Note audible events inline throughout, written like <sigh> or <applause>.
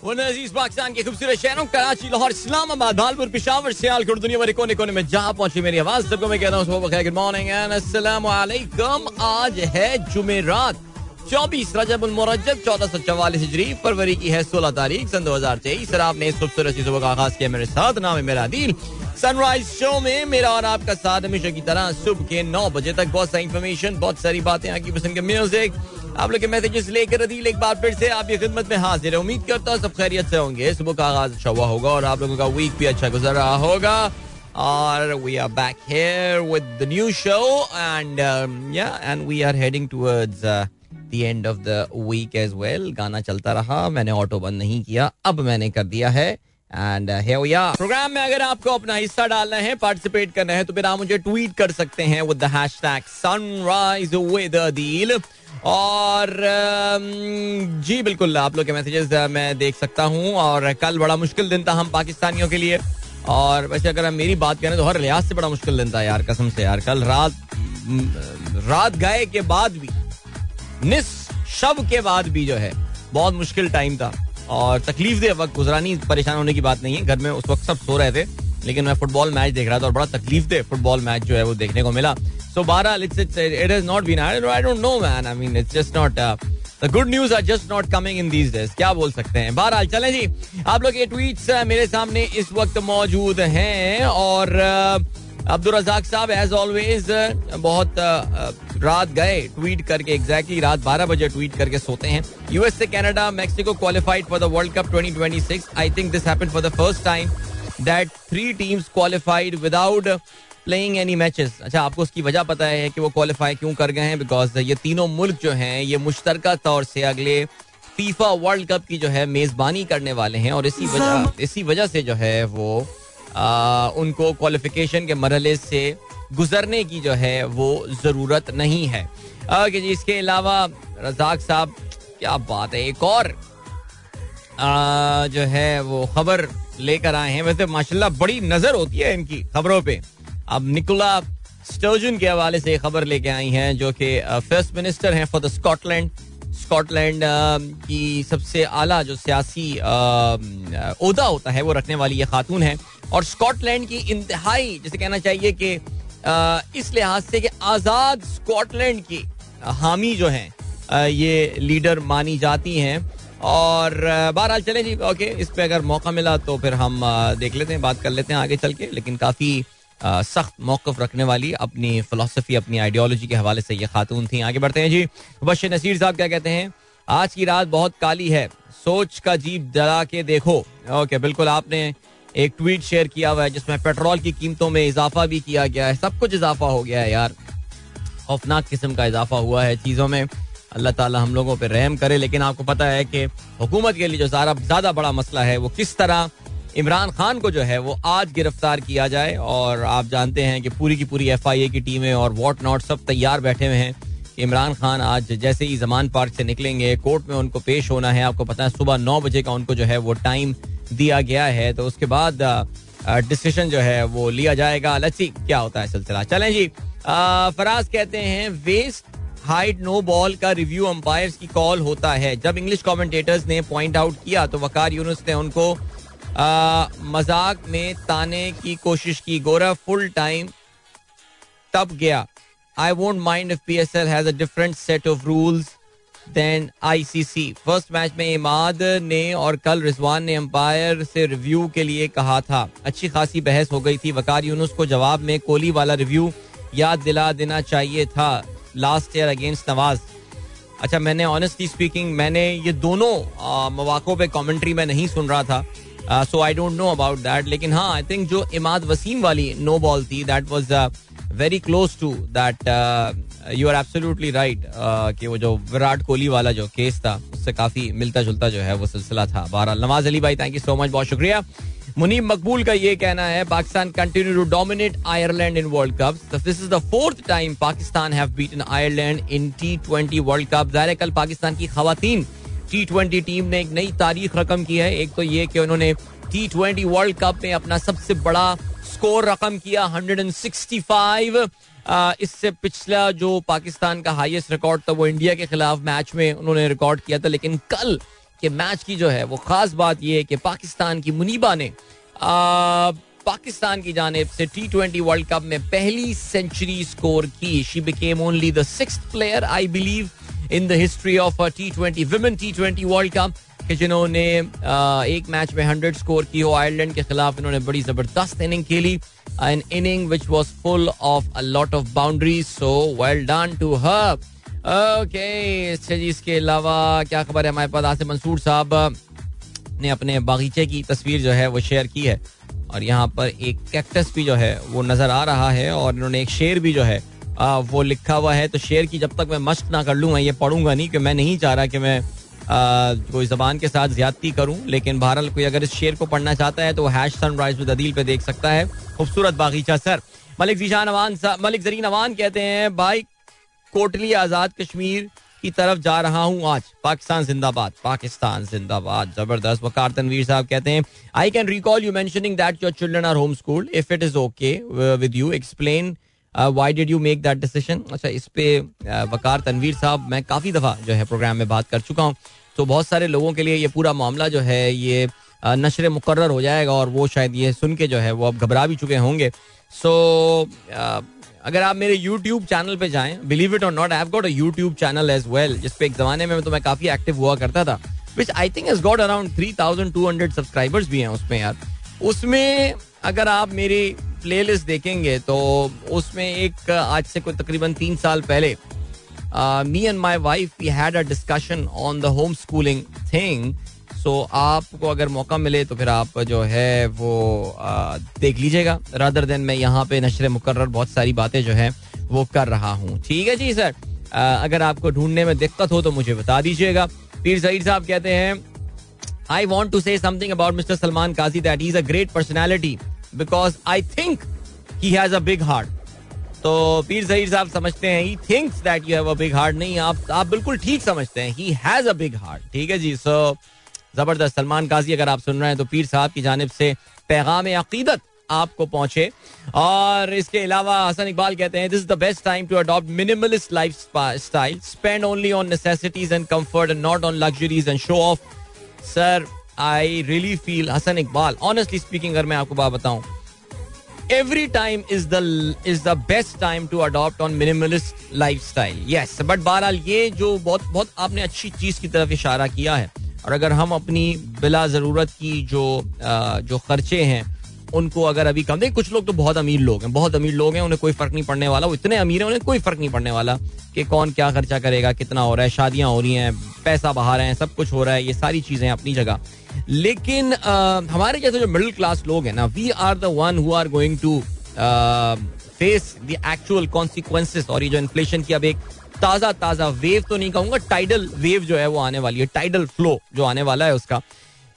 अज़ीज़ पाकिस्तान के खूबसूरत शहरों, कराची, लाहौर, इस्लामाबाद भालपुर पिशावर, सियालकोट दुनिया भर कोने कोने में जहाँ पहुँची मेरी आवाज़। सबको मैं कहता हूँ गुड मॉर्निंग एंड अस्सलाम आज है जुमेरात, चौबीस रजब मुरजब चौदह सौ चवालीस हिजरी, फरवरी की है सोलह तारीख, सन दो हज़ार तेईस। सर आपने इस खूबसूरत सुबह का आगाज़ किया मेरे साथ, नाम है मेरा दिल सनराइज शो में मेरा और आपका साथ हमेशा की तरह सुबह के नौ बजे तक बहुत सारी इन्फॉर्मेशन बहुत सारी बातें आपकी पसंद के म्यूज़िक आप लोग के मैसेजेस लेकर अदील एक बार फिर से आपकी खिदमत में हाजिर है। उम्मीद करता हूँ सब खैरियत से होंगे। सुबह का आगाज़ अच्छा हुआ होगा और आप लोगों का वीक भी अच्छा गुजर रहा होगा। और we are back here with the new show and and we are heading towards the end of the week as well गाना चलता रहा, मैंने ऑटो बंद नहीं किया, अब मैंने कर दिया है। एंड प्रोग्राम में अगर आपको अपना हिस्सा डालना है पार्टिसिपेट करना है तो फिर आप मुझे ट्वीट कर सकते हैं with the hashtag sunrise with Adeel और जी, बिल्कुल, आप लोग के मैसेजेस मैं देख सकता हूँ। और कल बड़ा मुश्किल दिन था हम पाकिस्तानियों के लिए। और वैसे अगर हम मेरी बात करें तो हर लिहाज से बड़ा मुश्किल दिन था यार, कसम से यार। कल रात रात गए के बाद भी निस शव के बाद भी जो है, बहुत मुश्किल टाइम था। और तकलीफ़ दे वक्त, गुजरानी परेशान होने की बात नहीं है। घर में उस वक्त सब सो रहे थे, लेकिन मैं फुटबॉल मैच देख रहा था और बड़ा तकलीफ़ दे फुटबॉल मैच जो है वो देखने को मिला। So it's it has not been I don't know man I mean it's just not the good news are just not coming in these days क्या बोल सकते हैं? बहरहाल, चले जी। आप लोग ये ट्वीट्स मेरे सामने इस वक्त मौजूद हैं और अब्दुल रजाक साहब एज ऑलवेज बहुत रात गए ट्वीट करके एग्जैक्टली रात 12 बजे ट्वीट करके सोते हैं। यूएस से Canada Mexico qualified for the world cup 2026 I think this happened for the first time that three teams qualified without playing any matches अच्छा आपको उसकी वजह पता है कि वो क्वालिफाई क्यों कर गए हैं? बिकॉज़ ये तीनों मुल्क जो हैं ये मुश्तर तौर से अगले फीफा वर्ल्ड कप की जो है मेजबानी करने वाले हैं और इसी वजह इसी वजह से जो है वो आ, उनको क्वालिफिकेशन के मरहले से गुजरने की जो है वो ज़रूरत नहीं है। ओके जी इसके अलावा रजाक साहब क्या बात है एक और आ, जो है वो खबर लेकर आए हैं। वैसे माशाल्लाह बड़ी नज़र होती है इनकी खबरों पे। अब निकोला स्टर्जन के हवाले से खबर लेके आई हैं जो कि फ़र्स्ट मिनिस्टर हैं फॉर द स्कॉटलैंड स्कॉटलैंड की सबसे आला जो सियासी उहदा होता है वो रखने वाली ये खातून है। और स्कॉटलैंड की इंतहाई जैसे कहना चाहिए कि इस लिहाज से कि आज़ाद स्कॉटलैंड की हामी जो हैं ये लीडर मानी जाती हैं। और बहरहाल चले जी, ओके, इस पे अगर मौका मिला तो फिर हम देख लेते हैं, बात कर लेते हैं आगे चल के, लेकिन काफ़ी सख्त मौकफ रखने वाली अपनी फिलोसफी अपनी आइडियोलॉजी के हवाले से ये खातून थी। आगे बढ़ते हैं जी बश नसीर साहब क्या कहते हैं? आज की रात बहुत काली है, सोच का जीप जला के देखो। ओके, बिल्कुल आपने एक ट्वीट शेयर किया हुआ है, जिसमें पेट्रोल की कीमतों में इजाफा भी किया गया है। सब कुछ इजाफा हो गया है यार। खौफनाक किस्म का इजाफा हुआ है चीज़ों में। अल्लाह ताला हम लोगों पे रहम करे, लेकिन आपको पता है कि हुकूमत के लिए जो सारा, ज़्यादा बड़ा मसला है, वो किस तरह इमरान खान को जो है, वो आज गिरफ़्तार किया जाए। और आप जानते हैं कि पूरी की पूरी एफ़ आई ए की टीमें और वॉट नॉट सब तैयार बैठे हुए हैं इमरान खान आज जैसे ही जमान पार्क से निकलेंगे, कोर्ट में उनको पेश होना है। आपको पता है, सुबह नौ बजे का उनको जो है, वो टाइम दिया गया है तो उसके बाद डिसीज़न जो है वो लिया जाएगा। लच्छी क्या होता है सिलसिला। चलें जी फराज कहते हैं वेस्ट हाइट नो बॉल का रिव्यू अंपायर्स की कॉल होता है। जब इंग्लिश कमेंटेटर्स ने पॉइंट आउट किया तो वकार यूनुस ने उनको मज़ाक में ताने की कोशिश की। गोरा फुल टाइम तब गया। I won't mind if PSL has a different set of rules then ICC first match में इमाद ने और कल रिजवान ने अंपायर से रिव्यू के लिए कहा था। अच्छी खासी बहस हो गई थी। वकार यूनुस को जवाब में कोहली वाला रिव्यू याद दिला देना चाहिए था। लास्ट ईयर अगेंस्ट नवाज़ अच्छा मैंने ऑनेस्टली स्पीकिंग मैंने ये दोनों मौाकों पे कमेंट्री में नहीं सुन रहा था। So I don't know about that लेकिन हाँ आई थिंक जो इमाद वसीम वाली नो बॉल थी that was very close to that you are absolutely right कि वो जो विराट कोहली वाला जो केस था, उससे काफ़ी मिलता जुलता जो है वो सिलसिला था। बहरहाल, नवाज़ अली भाई थैंक यू सो मच बहुत शुक्रिया। मुनीब मकबूल का ये कहना है, Pakistan continue to dominate Ireland in world cup this is the fourth time Pakistan have beaten Ireland in T twenty world cup ज़ाहिर कल पाकिस्तान की खातन टी ट्वेंटी टीम ने एक नई तारीख रकम की है। एक तो ये कि उन्होंने टी ट्वेंटी वर्ल्ड कप में अपना सबसे बड़ा स्कोर रकम किया 165 इससे पिछला जो पाकिस्तान का हाईएस्ट रिकॉर्ड था, वो इंडिया के खिलाफ मैच में उन्होंने रिकॉर्ड किया था, लेकिन कल के मैच की जो है, वो खास बात यह है कि पाकिस्तान की मुनीबा ने पाकिस्तान की जानब से टी ट्वेंटी वर्ल्ड कप में पहली सेंचुरी स्कोर की। She became only the six player I believe in the history of T twenty T twenty world cup कि जिन्होंने एक मैच में हंड्रेड स्कोर की हो आयरलैंड के खिलाफ इन्होंने बड़ी ज़बरदस्त इनिंग खेली। An inning which was full of a lot of boundaries so well done to her okay अच्छा जी इसके अलावा क्या खबर है हमारे पास? आसिफ मंसूर साहब ने अपने बागीचे की तस्वीर जो है वो शेयर की है। और यहाँ पर एक कैक्टस भी जो है वो नज़र आ रहा है और इन्होंने एक शेर भी जो है आ, वो लिखा हुआ है। तो शेर की जब तक मैं मश्क ना कर लूँ मैं ये पढ़ूँगा नहीं कि मैं नहीं चाह रहा कि मैं कोई जबान के साथ ज्यादती करूँ लेकिन बहरहाल कोई अगर इस शेर को पढ़ना चाहता है तो हैश सनराइज विद अदील पे देख सकता है। खूबसूरत बागीचा सर। मलिक जीशान अवान मलिक जरीन अवान कहते हैं भाई कोटली आज़ाद कश्मीर की तरफ़ जा रहा हूँ आज। पाकिस्तान जिंदाबाद पाकिस्तान जिंदाबाद। ज़बरदस्त। वकार तनवीर साहब कहते हैं I can recall you mentioning that your children are home school if it is okay with you explain why did you make that decision अच्छा इस पे uh, वकार तनवीर साहब मैं काफ़ी दफ़ा जो है प्रोग्राम में बात कर चुका हूँ। तो बहुत सारे लोगों के लिए ये पूरा मामला जो है, ये नशर मुकर हो जाएगा और वो शायद ये सुन के जो है वो अब घबरा भी चुके होंगे। सो अगर आप मेरे YouTube चैनल पे जाएँ believe it or not I got a YouTube channel as well जिस पे एक जमाने में तो मैं काफ़ी एक्टिव हुआ करता था which I think has got around 3200 subscribers भी हैं उसमें यार। उसमें अगर आप मेरी प्लेलिस्ट देखेंगे तो उसमें एक, आज से कोई तकरीबन तीन साल पहले me and my wife we had a discussion on the home schooling thing so आपको अगर मौका मिले तो फिर आप जो है वो आ, देख लीजिएगा। रादर देन मैं यहाँ पे नशर मुकर बहुत सारी बातें जो है वो कर रहा हूँ। ठीक है जी सर आ, अगर आपको ढूँढने में दिक्कत हो तो मुझे बता दीजिएगा। पीर जहीर साहब कहते हैं I want to say something about mister Salman Kazi that is a great personality because I think he has a big heart तो पीर जहीर साहब समझते हैं he thinks that you have a big heart नहीं, आप आप बिल्कुल ठीक समझते हैं। He has a big heart ठीक है जी? सो ज़बरदस्त सलमान काजी अगर आप सुन रहे हैं तो पीर साहब की जानब से पैगाम अकीदत आपको पहुँचे। और इसके अलावा हसन इकबाल कहते हैं this is the best time to adopt minimalist lifestyle spend only on necessities and comfort and not on luxuries and show off sir I really feel Hasan Iqbal honestly speaking अगर मैं आपको बात बताऊँ every time is the is the best time to adopt on minimalist lifestyle yes but बहरहाल ये जो बहुत बहुत आपने अच्छी चीज़ की तरफ़ इशारा किया है और अगर हम अपनी बिला ज़रूरत की जो आ, जो खर्चे हैं उनको अगर अभी कम दें कुछ लोग तो बहुत अमीर लोग हैं बहुत अमीर लोग हैं उन्हें कोई फ़र्क नहीं पड़ने वाला वो इतने अमीर हैं उन्हें कोई फ़र्क नहीं पड़ने वाला कि कौन क्या खर्चा करेगा कितना हो रहा है शादियाँ हो रही हैं पैसा बहा रहे हैं सब कुछ हो रहा है ये सारी चीज़ें अपनी जगह। लेकिन आ, हमारे जैसे जो मिडिल क्लास लोग हैं ना we are the one who are going to face the actual consequences और ये जो इन्फ्लेशन की अब एक ताज़ा ताज़ा वेव तो नहीं कहूँगा टाइडल वेव जो है वो आने वाली है टाइडल फ्लो जो आने वाला है उसका।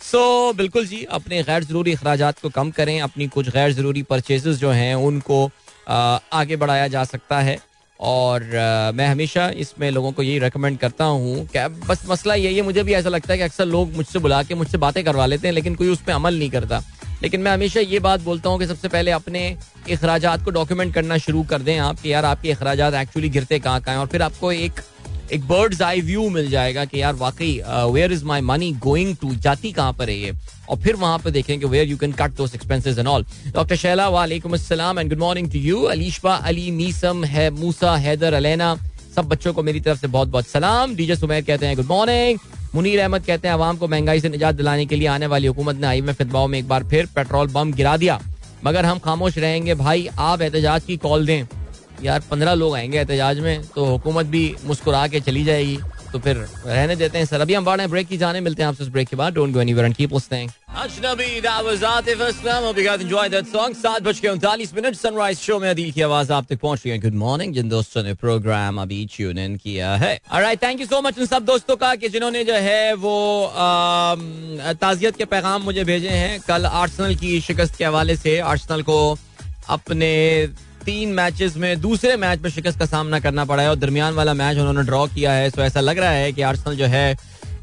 सो so, बिल्कुल जी अपने गैर ज़रूरी अखराज को कम करें अपनी कुछ गैर ज़रूरी परचेज जो हैं उनको आ, आगे बढ़ाया जा सकता है। और आ, मैं हमेशा इसमें लोगों को यही रिकमेंड करता हूँ कि बस मसला यही है मुझे भी ऐसा लगता है कि अक्सर लोग मुझसे बुला के मुझसे बातें करवा लेते हैं लेकिन कोई उस पर अमल नहीं करता। लेकिन मैं हमेशा ये बात बोलता हूँ कि सबसे पहले अपने अखराज को डॉक्यूमेंट करना शुरू कर दें आप कि यार आपके अखराज एक्चुअली गिरते कहाँ कहाँ हैं और फिर आपको एक एक बर्ड्स आई व्यू मिल जाएगा कि यार वाकई where is my money going to जाती कहाँ पर है ये? और फिर वहाँ पर देखें कि where you can cut those expenses and all doctor Shaila वालेकुम अस्सलाम and good morning to you Alishba Ali Meesam है मूसा हैदर, अलैना, सब बच्चों को मेरी तरफ़ से बहुत बहुत सलाम। डीजे सुमेर कहते हैं गुड मॉर्निंग मुनीर अहमद कहते हैं, आवाम को महँगाई से निजात दिलाने के लिए आने वाली हुकूमत ने आई में फितबाओं में एक बार फिर पेट्रोल बम गिरा दिया। मगर हम खामोश रहेंगे। भाई, आप एहतजाज की कॉल दें। यार, पंद्रह लोग आएँगे एहतजाज में तो हुकूमत भी मुस्कुरा के चली जाएगी। तो फिर रहने देते हैं सर। अभी हम बढ़े ब्रेक की जाने, मिलते हैं आपसे ब्रेक के बाद। Don't go anywhere and keep listening Ajnabi that was Atif Aslam hope you guys enjoy that song 7 बज के 39 मिनट सनराइज शो में की आवाज़ आप तक पहुँच रही है। गुड मॉर्निंग जिन दोस्तों ने प्रोग्राम अभी ट्यून इन किया है। Alright thank you so much उन सब दोस्तों का कि जिन्होंने जो है वो ताजियत के पैगाम मुझे भेजे हैं। कल आर्सेनल की शिकस्त के हवाले से आर्सेनल को अपने तीन मैचेस में दूसरे मैच में शिकस्त का सामना करना पड़ा है और दरमियान वाला मैच उन्होंने ड्रॉ किया है तो ऐसा लग रहा है कि आर्सेनल जो है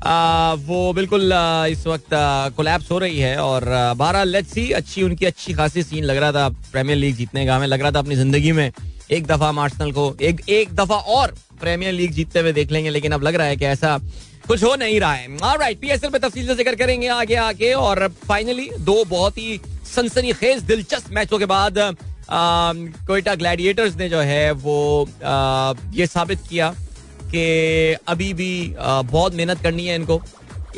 आ, वो बिल्कुल आ, इस वक्त कोलैप्स हो रही है और बारह लेट्स सी अच्छी उनकी अच्छी खासी सीन लग रहा था प्रीमियर लीग जीतने का हमें लग रहा था अपनी ज़िंदगी में एक दफ़ा हम आर्सेनल को एक एक दफ़ा और प्रीमियर लीग जीतते हुए देख लेंगे लेकिन अब लग रहा है कि ऐसा कुछ हो नहीं रहा है। राइट पीएसएल पे तफसील से ज़िक्र करेंगे आगे आगे और फाइनली दो बहुत ही सनसनी खेज दिलचस्प मैचों के बाद कोयटा ग्लैडिएटर्स ने जो है वो आ, ये साबित किया कि अभी भी आ, बहुत मेहनत करनी है इनको।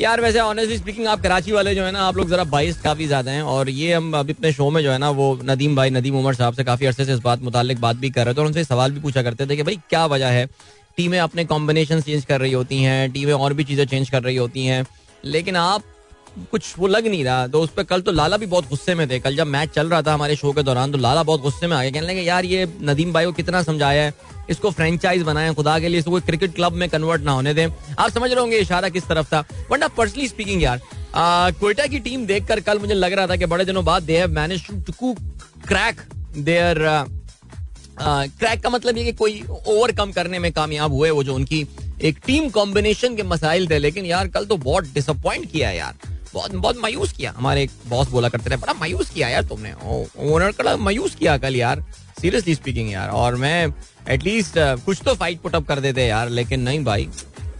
यार वैसे ऑनेस्टली स्पीकिंग आप कराची वाले जो है ना आप लोग जरा बाइस काफ़ी ज़्यादा हैं और ये हम अभी अपने शो में जो है ना वो नदीम भाई नदीम उमर साहब से काफ़ी अरसे से इस बात मुतालिक बात भी कर रहे थे और उनसे सवाल भी पूछा करते थे कि भाई क्या वजह है? टीमें अपने कॉम्बिनेशन चेंज कर रही होती हैं टीमें और भी चीज़ें चेंज कर रही होती हैं। लेकिन आप कुछ वो लग नहीं रहा। तो उस पर कल तो लाला भी बहुत गुस्से में थे। कल जब मैच चल रहा था हमारे शो के दौरान तो लाला बहुत गुस्से में आ गया। कहने लगे, यार, ये नदीम भाई को कितना समझाया है? इसको फ्रेंचाइज बनाया खुदा के लिए। इसको क्रिकेट क्लब में कन्वर्ट ना होने दें। आप समझ रहे होंगे इशारा किस तरफ़ था। वरना पर्सनली स्पीकिंग यार कोयटा की टीम देखकर कल मुझे लग रहा था कि बड़े दिनों बाद they have manage to crack their crack का मतलब ये कि कोई ओवरकम करने में कामयाब हुए वो जो उनकी एक टीम कॉम्बिनेशन के मसाइल थे। लेकिन यार, कल तो बहुत डिसअपॉइंट किया यार। बहुत बहुत मायूस किया। हमारे एक बॉस बोला करते थे, बड़ा मायूस किया यार तुमने। ओनर का मायूस किया कल यार। सीरियसली स्पीकिंग यार। और मैं एटलीस्ट कुछ तो फाइट पुटअप कर देते यार, लेकिन नहीं भाई।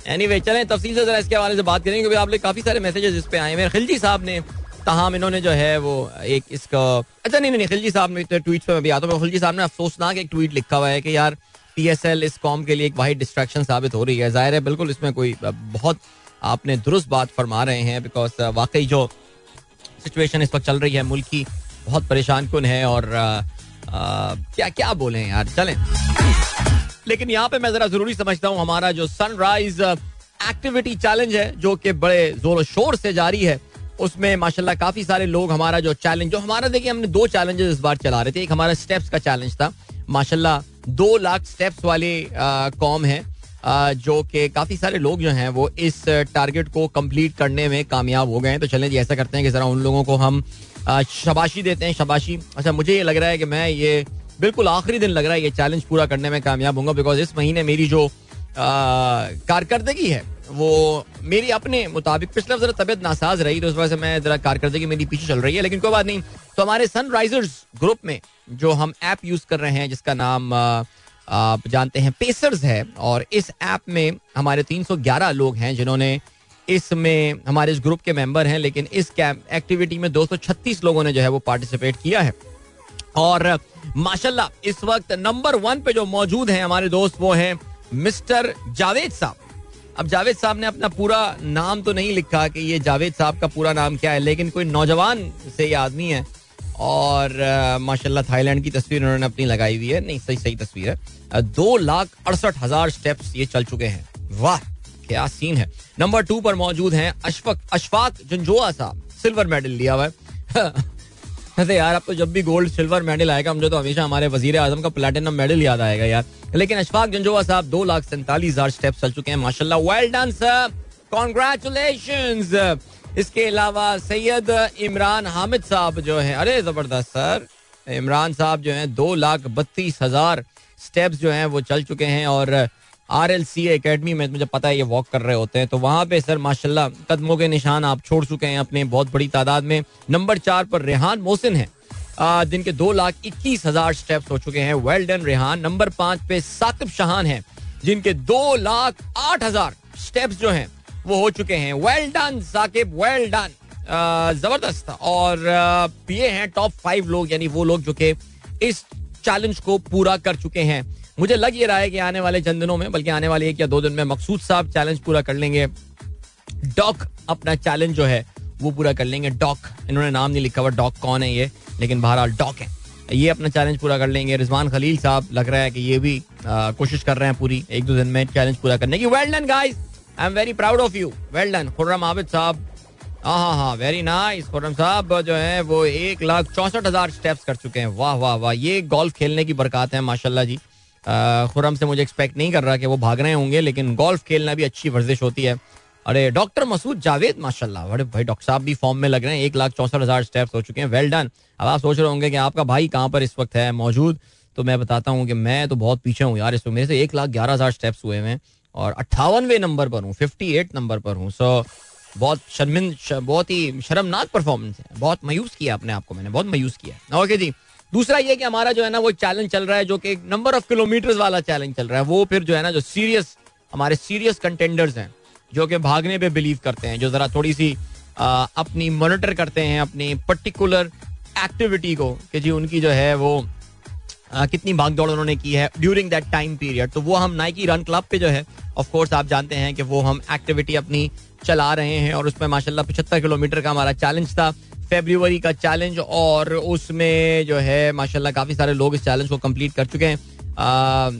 एनी वे चले, तफसील से जरा इसके हवाले से बात करेंगे क्योंकि आपने काफ़ी सारे मैसेजेस इस पे आए मेरे खिलजी साहब ने तहाम इन्होंने जो है वो एक इसका अच्छा नहीं नहीं खिलजी साहब ने ट्वीट पे मैं भी आता हूँ खिलजी साहब ने अफसोसनाक एक ट्वीट लिखा हुआ है कि यार पी एस एल इस कॉम के लिए एक वाहिद डिस्ट्रैक्शन साबित हो रही है। ज़ाहिर है, बिल्कुल इसमें कोई बहुत आपने दुरुस्त बात फरमा रहे हैं बिकॉज़ वाकई जो सिचुएशन इस वक्त चल रही है, मुल्क की बहुत परेशान कन है और क्या क्या बोले यार, चलें। लेकिन यहाँ पे मैं जरा ज़रूरी समझता हूँ, हमारा जो सनराइज एक्टिविटी चैलेंज है, जो कि बड़े ज़ोर शोर से जारी है, उसमें माशाल्लाह काफ़ी सारे लोग हमारा जो चैलेंज जो हमारा देखिए, हमने दो चैलेंजेस इस बार चला रहे थे, एक हमारा स्टेप्स का चैलेंज था, माशाल्लाह दो लाख स्टेप्स वाले कॉम है जो कि काफ़ी सारे लोग जो हैं वो इस टारगेट को कंप्लीट करने में कामयाब हो गए हैं। तो चलें जी, ऐसा करते हैं कि जरा उन लोगों को हम शबाशी देते हैं, शबाशी। अच्छा मुझे ये लग रहा है कि मैं ये बिल्कुल आखिरी दिन लग रहा है, ये चैलेंज पूरा करने में कामयाब होंगे बिकॉज़ इस महीने मेरी जो कारकर्दगी है, वो मेरी अपने मुताबिक पिछले जरा तबियत नासाज रही तो उस वजह से मैं जरा कारकर्दगी मेरी पीछे चल रही है। लेकिन कोई बात नहीं तो हमारे सनराइजर्स ग्रुप में जो हम ऐप यूज़ कर रहे हैं, जिसका नाम आप जानते हैं पेसर्स है और इस ऐप में हमारे 311 लोग हैं जिन्होंने इसमें हमारे इस ग्रुप के मेंबर हैं, लेकिन इस कैम एक्टिविटी में 236 लोगों ने जो है वो पार्टिसिपेट किया है। और माशाल्लाह, इस वक्त नंबर वन पे जो मौजूद हैं हमारे दोस्त वो हैं मिस्टर जावेद साहब। अब जावेद साहब ने अपना पूरा नाम तो नहीं लिखा कि ये जावेद साहब का पूरा नाम क्या है, लेकिन कोई नौजवान से ये आदमी है और माशाल्लाह थाईलैंड की तस्वीर उन्होंने अपनी लगाई हुई है। नहीं, सही सही तस्वीर है। दो लाख अड़सठ हज़ार स्टेप्स ये चल चुके हैं। वाह, क्या सीन है। नंबर टू पर मौजूद हैं अशफक अशफाक जंजोआ साहब। सिल्वर मेडल लिया हुआ है। <laughs> वैसे यार, अब तो जब भी गोल्ड, सिल्वर मेडल आएगा, मुझे तो हमेशा हमारे वज़ीर आज़म का प्लेटिनम मेडल याद आएगा यार। लेकिन अशफाक जंजोआ साहब, दो लाख सैंतालीस हज़ार स्टेप चल चुके हैं, माशाल्लाह। वेल डन सर कॉन्ग्रेचुलेशन इसके अलावा सैयद इमरान हामिद साहब जो है, अरे ज़बरदस्त, सर। इमरान साहब जो है, दो लाख बत्तीस हज़ार स्टेप्स जो हैं, वो चल चुके हैं और आर एल सी अकेडमी में, मुझे पता है ये वॉक कर रहे होते हैं। तो वहाँ पे, सर, माशाल्लाह, कदमों के निशान आप छोड़ चुके हैं अपने बहुत बड़ी तादाद में। नंबर चार पर रेहान मोहसिन है। जिनके दो लाख इक्कीस हज़ार स्टेप्स हो चुके हैं। Well done Rehan. नंबर पाँच पे साकिब शाहान है, जिनके दो लाख आठ हज़ार स्टेप्स जो हैं वो हो चुके हैं। Well done Saqib well done ज़बरदस्त। और ये हैं टॉप फाइव लोग, यानी वो लोग जो कि इस चैलेंज को पूरा कर चुके हैं। मुझे लग ये रहा है कि आने वाले चंद दिनों में, बल्कि आने वाले एक या दो दिन में मकसूद साहब चैलेंज पूरा कर लेंगे। डॉक अपना चैलेंज जो है, वो पूरा कर लेंगे। डॉक इन्होंने नाम नहीं लिखा हुआ डॉक कौन है ये? लेकिन बहरहाल डॉक है। ये अपना चैलेंज पूरा कर लेंगे। रिजवान खलील साहब, लग रहा है कि ये भी कोशिश कर रहे हैं पूरी एक दो दिन में चैलेंज पूरा करने की। Well done guys I am very proud of you well done Khurram Abid साहब हाँ हाँ वेरी नाइस खुर्रम साहब जो है, वो एक लाख चौंसठ हज़ार स्टेप्स कर चुके हैं। वाह वाह वाह। ये गोल्फ खेलने की बरकत है, माशाल्लाह जी। खुरम से मुझे एक्सपेक्ट नहीं कर रहा कि वो भाग रहे होंगे, लेकिन गोल्फ खेलना भी अच्छी वर्जिश होती है। अरे डॉक्टर मसूद जावेद, माशाल्लाह। अरे भाई डॉक्टर साहब भी फॉर्म में लग रहे हैं। एक लाख चौसठ हज़ार स्टेप्स हो चुके हैं। वेल डन अब आप सोच रहे होंगे कि आपका भाई कहाँ पर इस वक्त है मौजूद? तो मैं बताता हूँ कि मैं तो बहुत पीछे हूँ यार इस वक्त मेरे से एक लाख ग्यारह हज़ार स्टेप्स हुए हैं। और अट्ठावनवे नंबर पर हूँ फिफ्टी एट नंबर पर हूँ। सो बहुत शर्मिंद बहुत ही शर्मनाक परफॉर्मेंस है। बहुत मायूस किया अपने आप को मैंने बहुत मायूस किया ओके जी दूसरा ये कि हमारा जो है ना वो चैलेंज चल रहा है जो कि नंबर ऑफ़ किलोमीटर वाला चैलेंज चल रहा है। वो फिर जो है ना जो सीरियस हमारे सीरियस कंटेंडर्स हैं जो कि भागने पे बिलीव करते हैं जो जरा थोड़ी सी आ, अपनी मॉनिटर करते हैं अपनी पर्टिकुलर एक्टिविटी को कि जी उनकी जो है वो कितनी भाग दौड़ उन्होंने की है ड्यूरिंग दैट टाइम पीरियड तो वो हम नाइकी रन क्लब पे जो है ऑफ़ कोर्स आप जानते हैं कि वो हम एक्टिविटी अपनी चला रहे हैं और उसमें माशाल्लाह पचहत्तर किलोमीटर का हमारा चैलेंज था। फेब्रुवरी का चैलेंज और उसमें जो है, माशाल्लाह काफ़ी सारे लोग इस चैलेंज को कंप्लीट कर चुके हैं।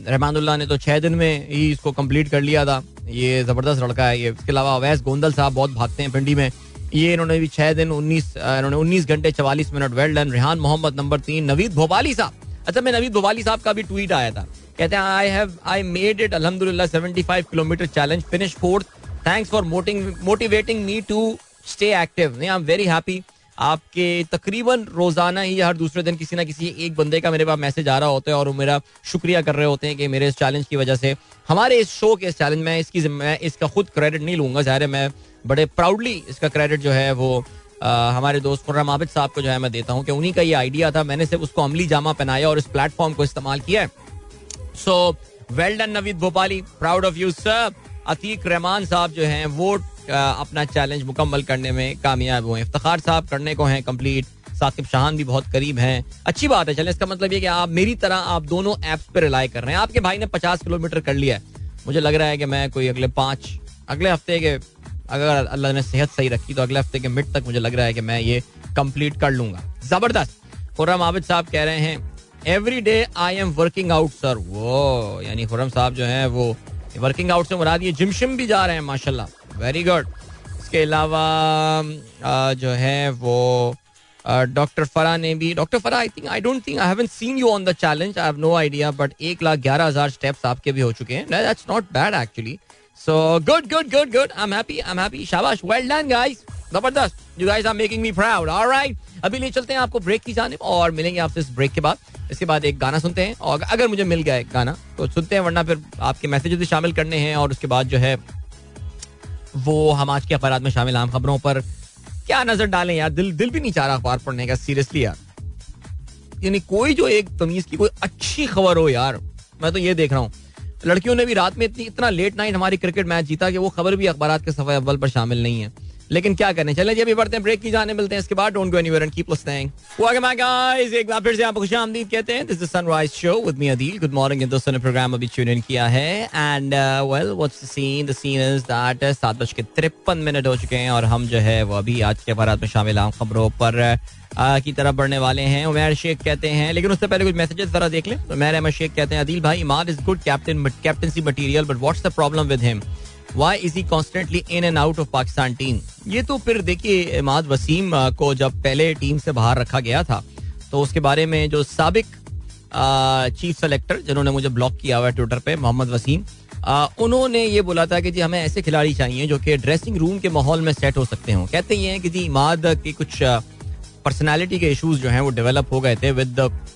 रहमानुल्लाह ने तो छह दिन में ही इसको कंप्लीट कर लिया था। ये ज़बरदस्त लड़का है, ये इसके अलावा अवैस गोंदल साहब बहुत भागते हैं पिंडी में। ये इन्होंने भी छह दिन उन्नीस इन्होंने उन्नीस घंटे चवालीस minute well done Rehan Mohammad number तीन, नवीद भोपाली साहब। अच्छा मैं नवीद भोपाली साहब का भी ट्वीट आया था। कहते हैं I have I made it अल्हम्दुलिल्लाह 75 kilometer challenge finish fourth thanks for motivating me to stay active नहीं आई एम वेरी हैप्पी आपके तकरीबन रोज़ाना ही हर दूसरे दिन किसी ना किसी एक बंदे का मेरे पास मैसेज आ रहा होता है और वो मेरा शुक्रिया कर रहे होते हैं कि मेरे इस चैलेंज की वजह से। हमारे इस शो के इस चैलेंज में इसकी मैं इसका खुद क्रेडिट नहीं लूँगा, ज़ाहिर मैं बड़े प्राउडली इसका क्रेडिट जो है वो हमारे दोस्त खुर्रम आबिद साहब को जो है मैं देता हूँ कि उन्हीं का ये आइडिया था, मैंने सिर्फ़ उसको अमली जामा पहनाया और इस प्लेटफॉर्म को इस्तेमाल किया है। So well done Naveed Bhopali. Proud of you sir Atiq Rehman साहब जो हैं, वो अपना चैलेंज मुकम्मल करने में कामयाब हुए इफ्तार साहब करने को हैं कंप्लीट साकिब शाहान भी बहुत करीब हैं। अच्छी बात है, चले, इसका मतलब ये कि आप, मेरी तरह आप दोनों एप्स पर रिलाई कर रहे हैं। आपके भाई ने पचास किलोमीटर कर लिया है। मुझे लग रहा है कि मैं कोई अगले पाँच, अगले हफ़्ते के अगर अल्लाह ने सेहत सही रखी तो अगले हफ़्ते के मिड तक मुझे लग रहा है कि मैं ये कंप्लीट कर लूँगा। ज़बरदस्त। खुर्रम आबिद साहब कह रहे हैं every day I am working out sir वो यानी खुर्रम साहब जो है वो वर्किंग आउट से मुराद, ये जिम शिम भी जा रहे हैं, माशाल्लाह। वेरी गुड इसके अलावा जो है वो डॉक्टर फरा ने भी, doctor Fara I think I don't think I haven't seen you on the challenge I have no idea but एक लाख ग्यारह हज़ार स्टेप्स आपके भी हो चुके हैं। That's not bad actually so good good good good I am happy I am happy शाबाश well done guys ज़बरदस्त you guys are making me proud alright अभी ले चलते हैं आपको ब्रेक की जाने और मिलेंगे आपसे इस ब्रेक के बाद। इसके बाद एक गाना सुनते हैं और अगर मुझे मिल गया एक गाना तो सुनते हैं, वरना फिर आपके मैसेजेस भी शामिल करने हैं और उसके बाद जो है, वो हम आज के अखबार में शामिल आम खबरों पर क्या नज़र डालें यार? दिल दिल भी नहीं चाह रहा अखबार पढ़ने का सीरियसली यार। यानी कोई जो एक तमीज की कोई अच्छी खबर हो यार, मैं तो ये देख रहा हूँ। लड़कियों ने भी रात में इतनी इतना लेट नाइट हमारी क्रिकेट मैच जीता कि वो खबर भी अखबार के सफे अव्वल पर शामिल नहीं है। लेकिन क्या करने चले जी अभी बढ़ते हैं। ब्रेक की जाने मिलते हैं इसके बाद। Don't go anywhere and keep listening welcome back guys एक बार फिर से आपको खुशामदीद कहते हैं। This is sunrise show with me Adeel good morning दोस्तों ने प्रोग्राम अभी ट्यून इन किया है। And well what's the scene the scene is that सात बज के तिरपन मिनट हो चुके हैं और हम जो है वो अभी आज के अखबार में शामिल आम खबरों पर uh, की तरफ़ बढ़ने वाले हैं। उमैर शेख कहते हैं, लेकिन उससे पहले कुछ मैसेजेस जरा देख लें। तो उमैर अहमद शेख कहते हैं, अदील भाई Imad is good captain captaincy material but what's the problem with him why is he constantly in and out of Pakistan team ये तो फिर देखिए, इमाद वसीम को जब पहले टीम से बाहर रखा गया था तो उसके बारे में जो सबक चीफ सेलेक्टर जिन्होंने मुझे ब्लॉक किया हुआ है ट्विटर पे, मोहम्मद वसीम उन्होंने ये बोला था कि जी हमें ऐसे खिलाड़ी चाहिए जो कि ड्रेसिंग रूम के माहौल में सेट हो सकते हो। कहते ही हैं कि जी इमाद की कुछ पर्सनालिटी के इश्यूज़ जो हैं वो डेवलप हो गए थे विद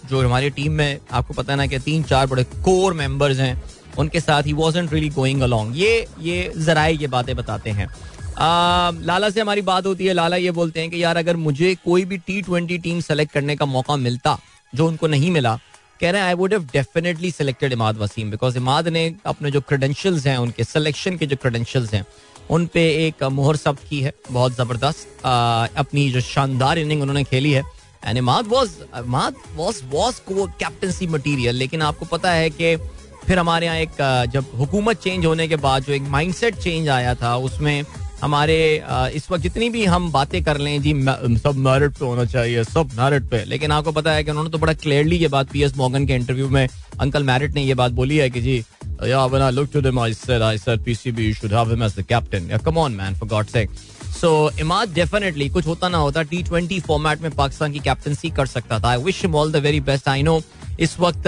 जो हमारी टीम में आपको पता ना कि तीन चार बड़े कोर मेंबर्स हैं उनके साथ ही वॉजेंट रियली गोइंग अलॉन्ग ये ये जराए ये बातें बताते हैं। आ, लाला से हमारी बात होती है लाला ये बोलते हैं कि यार अगर मुझे कोई भी टी ट्वेंटी टीम सेलेक्ट करने का मौका मिलता जो उनको नहीं मिला कह रहे हैं I would have definitely selected Imad Wasim because Imad ने अपने जो क्रेडेंशियल्स हैं उनके सिलेक्शन के जो क्रेडेंशियल्स हैं उन पे एक मोहर सब की है, बहुत ज़बरदस्त अपनी जो शानदार इनिंग उन्होंने खेली है। And Imad was Imad was was को कैप्टनसी मटीरियल लेकिन आपको पता है कि फिर हमारे यहाँ एक जब हुकूमत चेंज होने के बाद, जो एक माइंडसेट चेंज आया था, उसमें हमारे इस वक्त जितनी भी हम बातें कर लें, जी सब मेरिट पे होना चाहिए, सब मेरिट पे। लेकिन आपको पता है कि उन्होंने तो बड़ा क्लियरली ये बात पी एस मॉगन के इंटरव्यू में, अंकल मैरिट ने ये बात बोली है कि जी yeah, when I looked at him, I said I said PCB you should have him as the captain. Yeah, come on, man, for God's sake. So Imad definitely कुछ होता ना होता टी ट्वेंटी फॉर्मेट में पाकिस्तान की captaincy कर सकता था. I wish him all the very best I know इस वक्त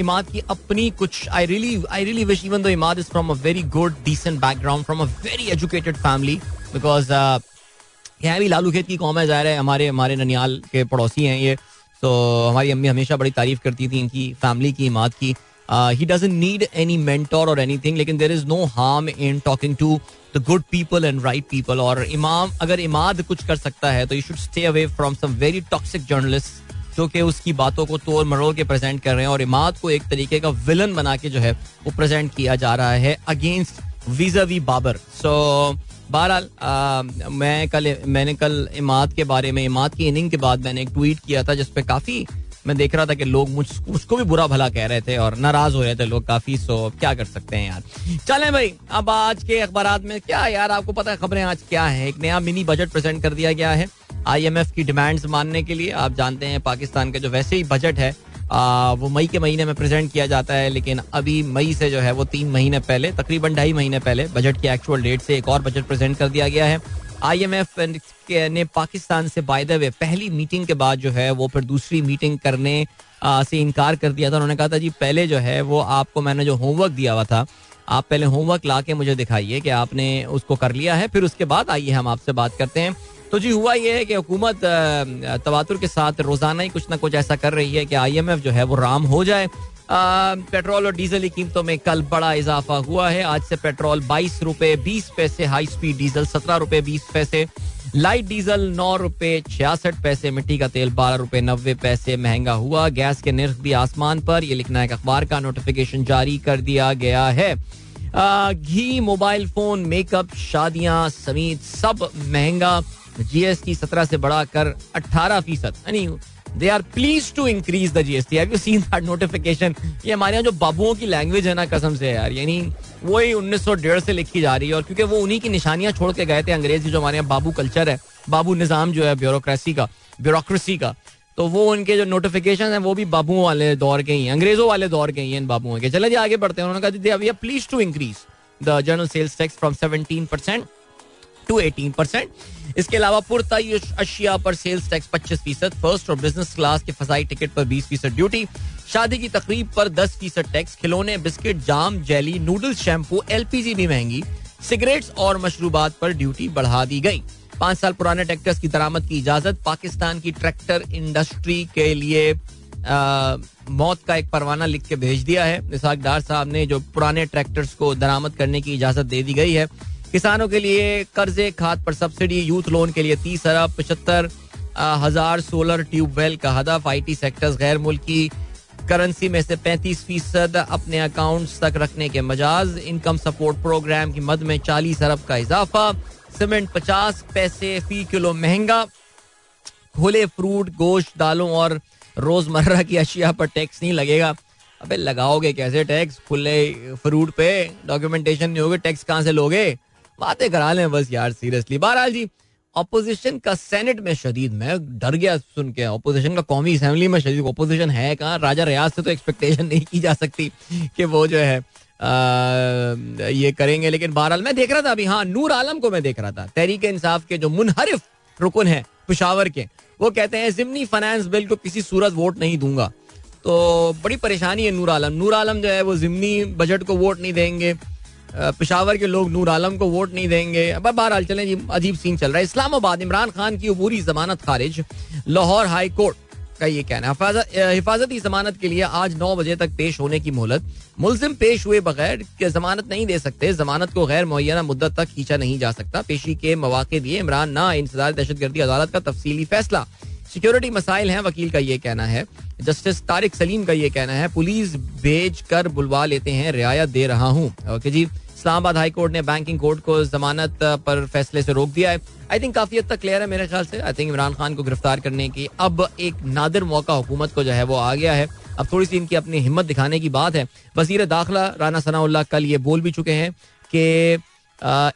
इमाद की अपनी कुछ I really I really wish even though Imad is from a very good decent background from a very educated family because यहाँ भी लालू खेत की कौम है, ज़ाहिर है, हमारे हमारे ननियाल के पड़ोसी हैं ये. तो हमारी अम्मी हमेशा बड़ी तारीफ़ करती थी इनकी फैमिली की इमाद की. He doesn't need any mentor or anything लेकिन there is no harm in talking to the good people and right people और इमाम अगर इमाद कुछ कर सकता है तो you should stay away from some very toxic journalist जो कि उसकी बातों को तोड़ मरोड़ के प्रेजेंट कर रहे हैं और इमाद को एक तरीके का विलन बना के जो है वो प्रेजेंट किया जा रहा है अगेंस्ट वीज़ा वी बाबर सो बहरहाल मैं कल मैंने कल इमाद के बारे में इमाद की इनिंग के बाद मैंने एक ट्वीट किया था जिसपे काफ़ी मैं देख रहा था कि लोग मुझ उसको भी बुरा भला कह रहे थे और नाराज़ हो रहे थे लोग काफ़ी सो क्या कर सकते हैं यार। चलें भाई अब आज के अखबार में क्या यार आपको पता है खबरें आज क्या है? एक नया मिनी बजट प्रेजेंट कर दिया गया है आईएमएफ की डिमांड्स मानने के लिए। आप जानते हैं पाकिस्तान का जो वैसे ही बजट है आ, वो मई के महीने में प्रेजेंट किया जाता है लेकिन अभी मई से जो है वो तीन महीने पहले तकरीबन ढाई महीने पहले बजट के एक्चुअल डेट से एक और बजट प्रेजेंट कर दिया गया है। आईएमएफ ने पाकिस्तान से बाय द वे पहली मीटिंग के बाद जो है वो फिर दूसरी मीटिंग करने आ, से इनकार कर दिया था। उन्होंने कहा था जी पहले जो है वो आपको मैंने जो होमवर्क दिया हुआ था आप पहले होमवर्क ला के मुझे दिखाइए कि आपने उसको कर लिया है फिर उसके बाद आइए हम आपसे बात करते हैं। तो जी हुआ ये है कि हुकूमत तवातुर के साथ रोज़ाना ही कुछ ना कुछ ऐसा कर रही है कि आईएमएफ जो है वो राम हो जाए। पेट्रोल और डीजल की कीमतों में कल बड़ा इजाफा हुआ है। आज से पेट्रोल बाईस रुपए, बीस पैसे हाई स्पीड डीजल सत्रह रुपए, बीस पैसे, लाइट डीजल नौ रुपए, छियासठ पैसे, मिट्टी का तेल बारह रुपए, नब्बे पैसे, महँगा हुआ। गैस के निर्ख भी आसमान पर, ये लिखना है अखबार का नोटिफिकेशन जारी कर दिया गया है। घी, मोबाइल फ़ोन, मेकअप, शादियाँ समेत सब महँगा। जीएसटी सत्रह से बढ़ाकर अट्ठारह फ़ीसद, यानी they are please to increase the GST have you seen that notification ये हमारे यहाँ जो बाबुओं की लैंग्वेज है ना, कसम से यार, यानी वही उन्नीस सौ डेढ़ से लिखी जा रही है, और क्योंकि वो उन्हीं की निशानियाँ छोड़ के गए थे अंग्रेज़ी, जो हमारे यहाँ बाबू कल्चर है, बाबू निज़ाम जो है ब्यूरोक्रेसी का ब्यूरोक्रेसी का तो वो उनके जो नोटिफिकेशन है, वो भी बाबुओं वाले दौर के ही अंग्रेज़ों वाले दौर के ही इन बाबुओं के। चले जी, आगे बढ़ते हैं, उन्होंने कहा please to increase the general sales tax from seventeen percent to eighteen percent इसके अलावा पुरतई अशिया पर सेल्स टैक्स पच्चीस फ़ीसद फ़र्स्ट और बिज़नेस क्लास के फसाई टिकट पर बीस फ़ीसद ड्यूटी शादी की तकरीब पर दस फ़ीसद टैक्स खिलौने biscuit jam jelly noodles shampoo LPG भी महँगी सिगरेट्स और मशरूबात पर ड्यूटी बढ़ा दी गई। पाँच साल पुराने ट्रैक्टर्स की दरामद की इजाज़त पाकिस्तान की ट्रैक्टर इंडस्ट्री के लिए आ, मौत का एक परवाना लिख के भेज दिया है। निसाक डार साहब ने जो पुराने ट्रैक्टर्स को दरामद करने की इजाज़त दे दी गई है किसानों के लिए कर्जे, खाद पर सब्सिडी, यूथ लोन के लिए तीस अरब पचहत्तर हज़ार सोलर ट्यूबवेल का हदफ आई टी सेक्टर्स गैर मुल्की करेंसी में से पैंतीस फ़ीसद अपने अकाउंट्स तक रखने के मजाज। इनकम सपोर्ट प्रोग्राम की मद में चालीस अरब का इजाफा। सीमेंट पचास पैसे फ़ी किलो महँगा। खुले फ्रूट, गोश्त, दालों और रोज़मर्रा की अशिया पर टैक्स नहीं लगेगा। अबे लगाओगे कैसे टैक्स? खुले फ्रूट पे? डॉक्यूमेंटेशन नहीं होगी, टैक्स कहाँ से लोगे? बातें करा लें बस यार सीरियसली बहरहाल जी अपोजिशन का सेनेट में शदीद मैं डर गया सुन के। अपोजिशन का कौमी असेंबली में शदीद अपोजिशन है कहाँ? राजा रियाज से तो एक्सपेक्टेशन नहीं की जा सकती कि वो जो है आ, ये करेंगे। लेकिन बहरहाल मैं देख रहा था अभी हाँ नूर आलम को मैं देख रहा था। तहरीक इंसाफ के जो मुनहरिफ रुकन है पिशावर के वो कहते हैं जिमनी फाइनेंस बिल को किसी सूरत वोट नहीं दूँगा। तो बड़ी परेशानी है नूर आलम। नूर आलम जो है वो जिमनी बजट को वोट नहीं देंगे। पिशावर के लोग नूर आलम को वोट नहीं देंगे। अब बहरहाल चले जी, अजीब सीन चल रहा है। इस्लामाबाद, इमरान खान की अबूरी जमानत खारिज, लाहौर हाई कोर्ट का ये कहना है। हिफाजती जमानत के लिए आज नौ बजे तक पेश होने की मोहलत। मुलजिम पेश हुए बगैर जमानत नहीं दे सकते। जमानत को गैर मुहैया मुद्दत तक खींचा नहीं जा सकता। पेशी के मौके दिए इमरान ना इंतज़ार दहशत गर्दी अदालत का तफसीली फैसला। सिक्योरिटी मसाइल हैं, वकील का ये कहना है। जस्टिस तारिक सलीम का ये कहना है, पुलिस भेज कर बुलवा लेते हैं, रियायत दे रहा हूँ। ओके जी। इस्लामाबाद हाई कोर्ट ने बैंकिंग कोर्ट को जमानत पर फैसले से रोक दिया है। आई थिंक काफ़ी हद तक क्लियर है मेरे ख्याल से। आई थिंक इमरान खान को गिरफ़्तार करने की अब एक नादिर मौका हुकूमत को जो है वो आ गया है। अब थोड़ी सी इनकी अपनी हिम्मत दिखाने की बात है। वज़ीर दाखिला राना सनाउल्ला कल ये बोल भी चुके हैं कि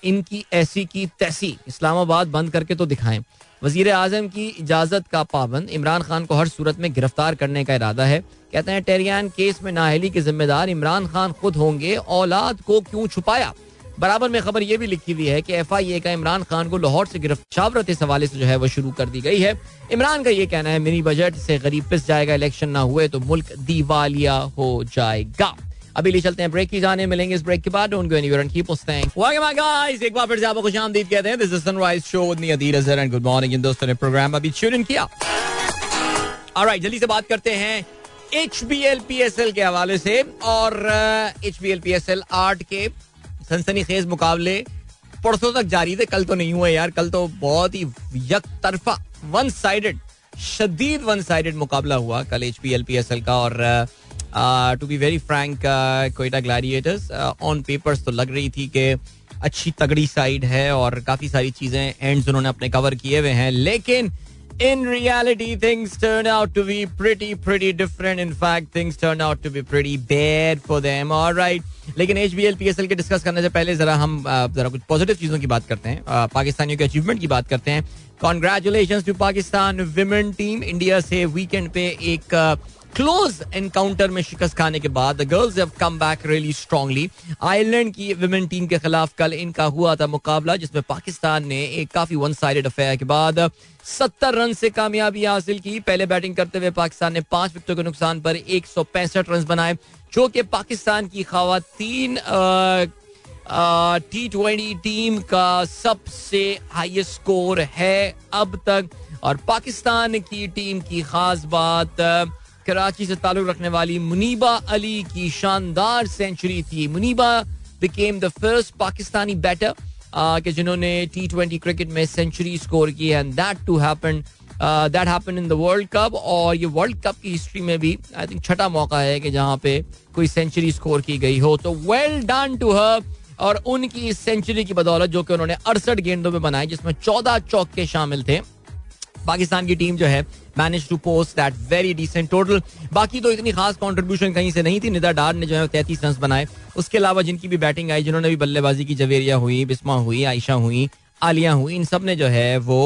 इनकी ऐसी की तैसी इस्लामाबाद बंद करके तो दिखाएँ। वज़ीर आज़म की इजाज़त का पाबंद। इमरान खान को हर सूरत में गिरफ़्तार करने का इरादा है। कहते हैं, टेरियान केस में नाहली के जिम्मेदार इमरान खान खुद होंगे, औलाद को क्यों छुपाया? बराबर में खबर यह भी लिखी हुई है कि एफ़ आई ए का इमरान खान को लाहौर से गिरफ़्तार इस हवाले से जो है वो शुरू कर दी गई है। इमरान का ये कहना है, मिनी बजट से गरीब पिस जाएगा, इलेक्शन ना हुए तो मुल्क दिवालिया हो जाएगा। अभी ले चलते हैं ब्रेक की जाने, मिलेंगे इस ब्रेक के बाद। Don't go anywhere and keep listening welcome my guys एक बार फिर से आपको खुशामदीद कहते हैं। This is sunrise show with me Adeer Azhar and good morning इन दोस्तों ने प्रोग्राम अभी ट्यून किया। ऑलराइट जल्दी से बात करते हैं एच बी के हवाले से और H B L P S L आठ के सनसनी खेज मुकाबले परसों तक जारी थे। कल तो नहीं हुए यार। कल तो बहुत ही यक तरफा वन साइडेड शदीद वन साइडेड मुकाबला हुआ कल H P L P S L का और to be very frank Quetta gladiators on papers तो लग रही थी कि अच्छी तगड़ी साइड है और काफ़ी सारी चीज़ें एंड्स उन्होंने अपने कवर किए हुए हैं, लेकिन in reality things turned out to be pretty pretty different. In fact, things turned out to be pretty bad for them. All right. लेकिन H B L P S L के discuss करने से पहले जरा हम जरा कुछ पॉजिटिव चीज़ों की बात करते हैं। पाकिस्तानियों के अचीवमेंट की बात करते हैं। Congratulation to Pakistan women team India से वीकेंड पे एक क्लोज एनकाउंटर में शिकस्त खाने के बाद girls have come back really strongly Ireland की विमेन टीम के खिलाफ कल इनका हुआ था मुकाबला, जिसमें पाकिस्तान ने एक काफ़ी वन साइडेड अफेयर के बाद सत्तर रन से कामयाबी हासिल की। पहले बैटिंग करते हुए पाकिस्तान ने पाँच विकेटों के नुकसान पर एक सौ पैंसठ रन बनाए, जो कि पाकिस्तान की खातन टी ट्वेंटी टीम का सबसे हाईएस्ट स्कोर है अब तक। और पाकिस्तान की टीम की खास बात कराची से ताल्लुक रखने वाली मुनीबा अली की शानदार सेंचुरी थी। Muniba became the first Pakistani batter कि जिन्होंने टी ट्वेंटी क्रिकेट में सेंचुरी स्कोर की and that to happen that happen in the world cup और ये वर्ल्ड कप की हिस्ट्री में भी आई थिंक छठा मौका है कि जहाँ पे कोई सेंचुरी स्कोर की गई हो। तो वेल डन टू हर और उनकी इस सेंचुरी की बदौलत, जो कि उन्होंने अड़सठ गेंदों में बनाई, जिसमें चौदह चौके शामिल थे। पाकिस्तान की टीम जो है manage to post that very decent total बाकी तो इतनी खास कंट्रीब्यूशन कहीं से नहीं थी। निदा डार ने जो है तैतीस रन बनाए। उसके अलावा जिनकी भी बैटिंग आई जिन्होंने भी बल्लेबाजी की जवेरिया हुई बिस्मा हुई आयशा हुई आलिया हुई इन सबने जो है वो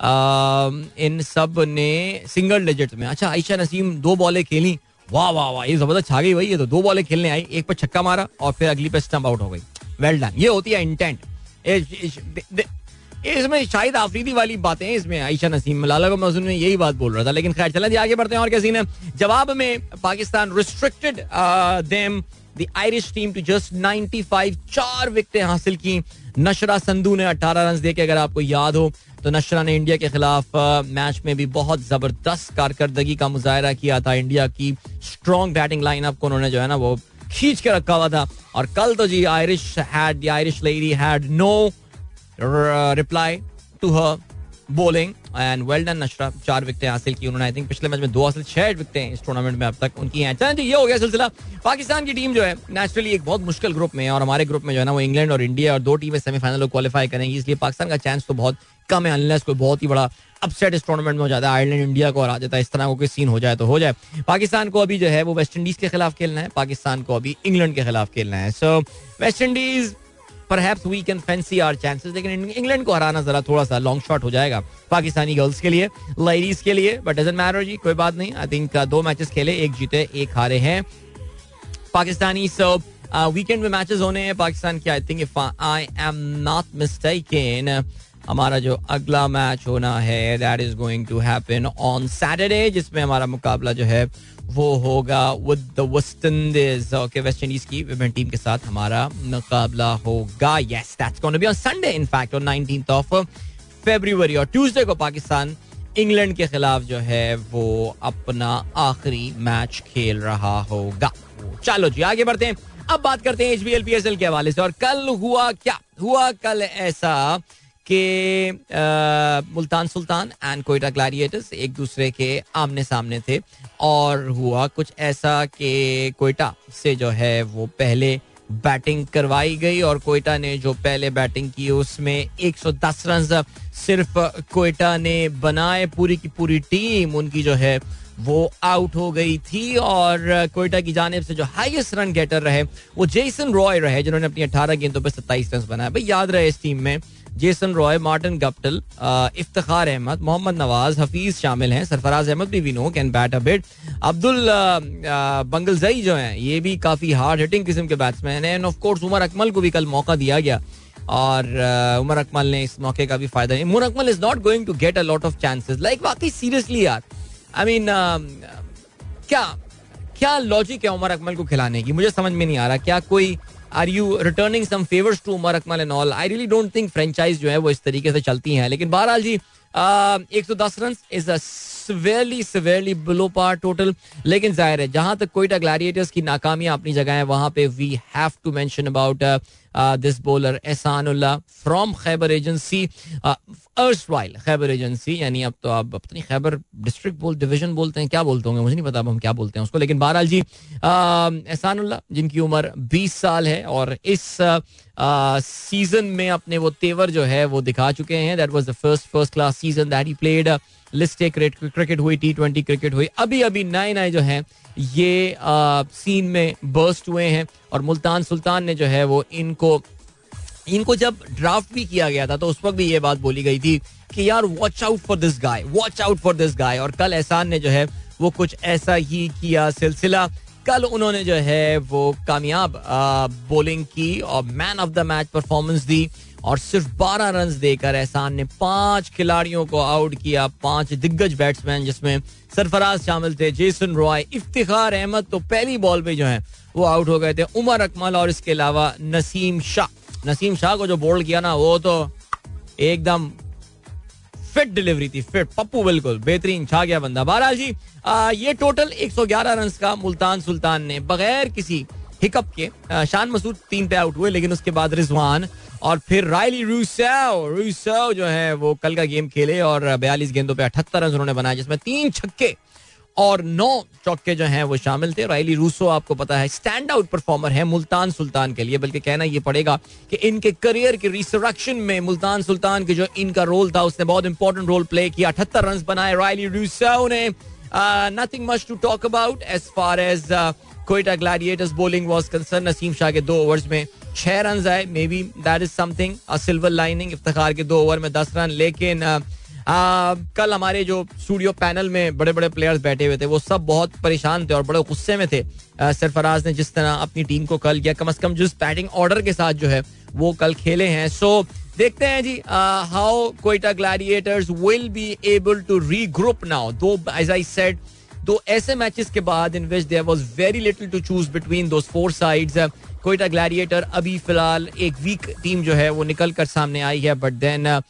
आ, इन सबने सिंगल डिजिट में। अच्छा आयशा नसीम दो बॉलें खेली। वाह वाह वाह ये ज़बरदस्त छा गई भाई ये तो दो बॉलें खेलने आई एक पर छक्का मारा और फिर अगली पर स्टम्प आउट हो गई। वेल डन ये होती है इंटेंट इसमें शाहिद आफरीदी वाली बातें इसमें आयशा नसीम लाला को मजून में यही बात बोल रहा था, लेकिन खैर चलें आगे बढ़ते हैं और क्या सीन है? जवाब में Pakistan restricted them the Irish team to just 95 चार विकेटें हासिल की। नशरा संधू ने 18 रन देके, अगर आपको याद हो तो नशरा ने इंडिया के खिलाफ मैच में भी बहुत ज़बरदस्त कारकर्दगी का मुजाहरा किया था। इंडिया की स्ट्रॉन्ग बैटिंग लाइनअप को उन्होंने जो है ना, वो खींच के रखा हुआ था। और कल तो जी Irish had Irish lady had no reply to her bowling and well done Nashra चार विकटें हासिल की उन्होंने आई थिंक पिछले मैच में दो हासिल, छह विकटें इस टूर्नामेंट में अब तक उनकी हैं। चलें ये हो गया सिलसिला। पाकिस्तान की टीम जो है नेचुरली एक बहुत मुश्किल ग्रुप में है और हमारे ग्रुप में जो है ना, वो इंग्लैंड और इंडिया और दो टीमें सेमीफाइनल को क्वालिफाई करेंगी। इसलिए पाकिस्तान का चांस तो बहुत कम है अनलेस कोई बहुत ही बड़ा अपसेट इस टूर्नामेंट में हो जाता है आयरलैंड इंडिया को हरा जाता है, इस तरह को कोई सीन हो जाए तो हो जाए। पाकिस्तान को अभी जो है, वो वेस्ट इंडीज के खिलाफ खेलना है, पाकिस्तान को अभी इंग्लैंड के खिलाफ खेलना है। So West Indies perhaps we can fancy our chances लेकिन इंग्लैंड को हराना जरा थोड़ा सा लॉन्ग शॉट हो जाएगा पाकिस्तानी गर्ल्स के लिए लेडीज़ के लिए बट डजेंट मैटर जी, कोई बात नहीं। आई थिंक दो मैचेस खेले, एक जीते, एक हारे हैं। पाकिस्तानी सब वीकेंड में मैचेस होने हैं। पाकिस्तान के I think if I am not mistaken हमारा जो अगला मैच होना है that is going to happen on Saturday जिसमें हमारा मुकाबला जो है, वो होगा with the West Indies okay West Indies की विमेन टीम के साथ हमारा मुकाबला होगा। Yes that's gonna be on Sunday in fact on 19th of February और ट्यूसडे को पाकिस्तान इंग्लैंड के खिलाफ जो है, वो अपना आखिरी मैच खेल रहा होगा। चलो जी, आगे बढ़ते हैं। अब बात करते हैं पीएसएल के हवाले से, और कल हुआ क्या? हुआ कल ऐसा कि मुल्तान सुल्तान एंड कोयटा ग्लैडिएटर्स एक दूसरे के आमने सामने थे। और हुआ कुछ ऐसा कि कोयटा से जो है वो पहले बैटिंग करवाई गई और कोयटा ने जो पहले बैटिंग की उसमें 110 रन सिर्फ़ कोयटा ने बनाए। पूरी की पूरी टीम उनकी जो है वो आउट हो गई थी और कोयटा की जानब से जो हाईएस्ट रन गेटर रहे, वो जेसन रॉय रहे, जिन्होंने अपनी 18 गेंदों पर 27 रन बनाए। भाई, याद रहे इस टीम में Jason Roy Martin Guptill Iftikhar Ahmed Mohammad Nawaz Hafeez शामिल हैं सरफराज अहमद भी we know can bat a bit Abdul Bangalzai जो हैं, ये भी काफ़ी हार्ड हिटिंग किस्म के बैट्समैन हैं and of course Umar Akmal को भी कल मौका दिया गया। और उमर अकमल ने इस मौके का भी फ़ायदा Umar Akmal is not going to get a lot of chances like वाकई सीरियसली यार। आई मीन क्या क्या लॉजिक है उमर अकमल को खिलाने की? मुझे समझ में नहीं आ रहा। क्या कोई are you returning some favours to Umar Akmal and all I really don't think franchise जो है वो इस तरीके से चलती हैं। लेकिन बहरहाल जी एक सौ दस run is severely severely below par total लेकिन ज़ाहिर है, जहाँ तक कोयटा ग्लैडिएटर्स की नाकामियाँ अपनी जगह है, वहाँ पे we have to mention about this bowler Ehsanullah from Khyber agency erstwhile Khyber agency यानी अब तो आप अपनी खैबर डिस्ट्रिक्ट बोल डिवीज़न बोलते हैं क्या बोलते होंगे मुझे नहीं पता अब हम क्या बोलते हैं उसको, लेकिन बहरहाल जी एहसानुल्लाह जिनकी उम्र 20 साल है और इस सीज़न में अपने वो तेवर जो है वो दिखा चुके हैं। That was the first first class season that he played list cricket हुई टी ट्वेंटी क्रिकेट हुई। अभी अभी नए नए जो है ये सीन में बर्स्ट हुए हैं और मुल्तान सुल्तान ने जो है वो इनको इनको जब ड्राफ्ट भी किया गया था तो उस वक्त भी ये बात बोली गई थी कि यार watch out for this guy watch out for this guy और कल एहसान ने जो है वो कुछ ऐसा ही किया सिलसिला। कल उन्होंने जो है वो कामयाब बॉलिंग की और man of the match performance दी और सिर्फ़ 12 रन देकर एहसान ने पाँच खिलाड़ियों को आउट किया, पाँच दिग्गज बैट्समैन जिसमें सरफराज शामिल थे जेसन रॉय इफ्तिखार अहमद तो पहली बॉल पे जो है वो आउट हो गए थे उमर अकमल और इसके अलावा नसीम शाह। नसीम शाह को जो बोल्ड किया ना वो तो एकदम फिट डिलीवरी थी फिट पप्पू बिल्कुल बेहतरीन छा गया बंदा। बहरहाल जी आ, ये टोटल 111 रन का मुल्तान सुल्तान ने बगैर किसी हिकअप के शान मसूद तीन पे आउट हुए, लेकिन उसके बाद रिजवान और फिर रायली रूसो रूसो जो है, वो कल का गेम खेले और बयालीस गेंदों पे अठहत्तर रन उन्होंने बनाए, जिसमें तीन छक्के और नौ चौके जो हैं, वो शामिल थे। रायली रूसो, आपको पता है स्टैंड आउट परफॉर्मर है मुल्तान सुल्तान के लिए, बल्कि कहना ये पड़ेगा कि इनके करियर के रिसरक्शन में मुल्तान सुल्तान के जो इनका रोल था, उसने बहुत इंपॉर्टेंट रोल प्ले किया। अठहत्तर रन बनाए रायली रूसो ने। Nothing much to talk about as far as Quetta gladiators bowling was concern Naseem Shah के दो ओवर्स में छह रन आए. Maybe that is something silver lining Iftikhar के दो ओवर में दस रन लेकिन कल हमारे जो स्टूडियो पैनल में बड़े बड़े प्लेयर्स बैठे हुए थे, वो सब बहुत परेशान थे और बड़े गुस्से में थे। सरफराज ने जिस तरह अपनी टीम को कल किया, कम अज कम जिस बैटिंग ऑर्डर के साथ जो है, वो कल खेले हैं। सो देखते हैं जी how Quetta gladiators will be able to regroup now though as I said दो ऐसे मैचेस के बाद in which there was very little to choose between those four sides Quetta gladiator अभी फ़िलहाल एक वीक टीम जो है, वो निकल कर सामने आई है but then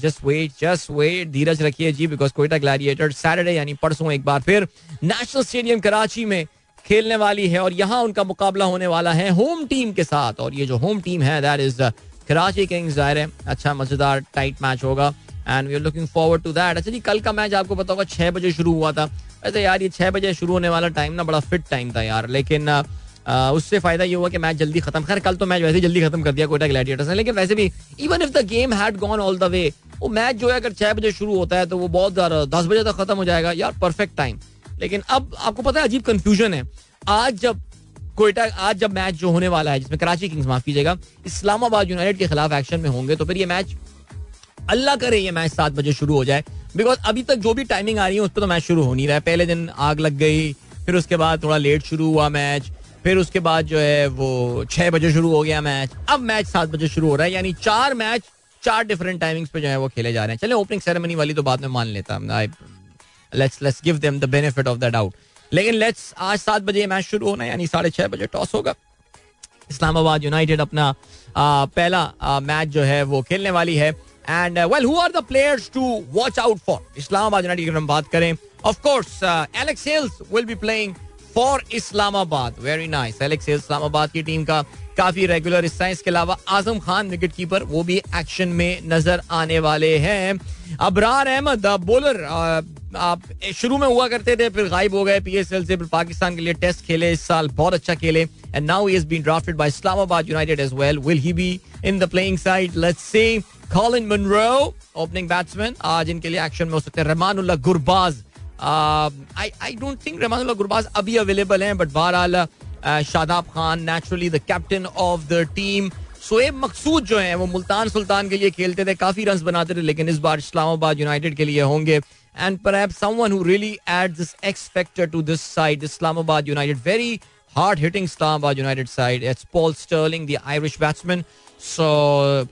just wait just wait धीरज रखिए जी बिकॉज़ कोयटा ग्लैडिएटर सैटरडे यानी परसों एक बार फिर नेशनल स्टेडियम कराची में खेलने वाली है और यहाँ उनका मुकाबला होने वाला है होम टीम के साथ। और ये जो होम टीम है दैट इज़ कराची किंग्स ज़ाहिर है अच्छा मज़ेदार टाइट मैच होगा। And we are looking forward to that अच्छा जी, कल का मैच आपको पता होगा, छह बजे शुरू हुआ था। वैसे यार, ये छह बजे शुरू होने वाला टाइम ना बड़ा फिट टाइम था यार। लेकिन उससे फ़ायदा ये हुआ कि मैच जल्दी खत्म खैर, कल तो मैच वैसे जल्दी खत्म कर दिया कोटा ग्लैडिएटर्स ने, लेकिन वैसे भी even if the game had gone all the way वो मैच जो है, अगर छह बजे शुरू होता है तो वो बहुत ज़्यादा दस बजे तक खत्म हो जाएगा। यार परफेक्ट टाइम लेकिन अब आपको पता है, अजीब कंफ्यूजन है। आज जब कोयटा, आज जब मैच जो होने वाला है, जिसमें कराची किंग्स माफ़ कीजिएगा, इस्लामाबाद यूनाइटेड के खिलाफ एक्शन में होंगे तो फिर ये मैच अल्लाह करे ये मैच सात बजे शुरू हो जाए। बिकॉज़ अभी तक जो भी टाइमिंग आ रही है उस पर तो मैच शुरू हो नहीं रहा है। पहले दिन आग लग गई फिर उसके बाद थोड़ा लेट शुरू हुआ मैच फिर उसके बाद जो है वो छह बजे शुरू हो गया मैच। अब मैच सात बजे शुरू हो रहा है यानी चार मैच चार डिफरेंट टाइमिंग्स पे जो है वो खेले जा रहे हैं। चले ओपनिंग सेरेमनी वाली तो बाद में मान लेता let's let's give them the benefit of the doubt लेकिन लेट्स आज सात बजे मैच शुरू होना यानी साढ़े छह बजे टॉस होगा। इस्लामाबाद यूनाइटेड अपना आ, पहला आ, मैच जो है वो खेलने वाली है। And well who are the players to watch out for Islamabad united की हम बात करें। Of course Alex Hales will be playing for Islamabad very nice Alex Islamabad की टीम का काफ़ी रेगुलर हिस्सा है। इसके अलावा आज़म खान विकेट कीपर वो भी एक्शन में नज़र आने वाले हैं। अबरार अहमद बॉलर आप शुरू में हुआ करते थे, फिर गायब हो गए पीएसएल से, फिर पाकिस्तान के लिए टेस्ट खेले, इस साल बहुत अच्छा खेले। And now he has been drafted by Islamabad united as well will he be in the playing side let's see Colin Munro opening batsman आज इनके लिए एक्शन में हो सकते हैं। Rahmanullah Gurbaz I I don't think Rahman Gurbaz अभी available हैं but बहरहाल Shadab Khan naturally the captain of the team Shoaib Maqsood जो है वो मुल्तान सुल्तान के लिए खेलते थे काफ़ी रन बनाते थे लेकिन इस बार इस्लामाबाद यूनाइटेड के लिए होंगे। And perhaps someone who really adds this X factor to this side, Islamabad United, very hard hitting Islamabad United side. It's Paul Sterling, the Irish batsman. So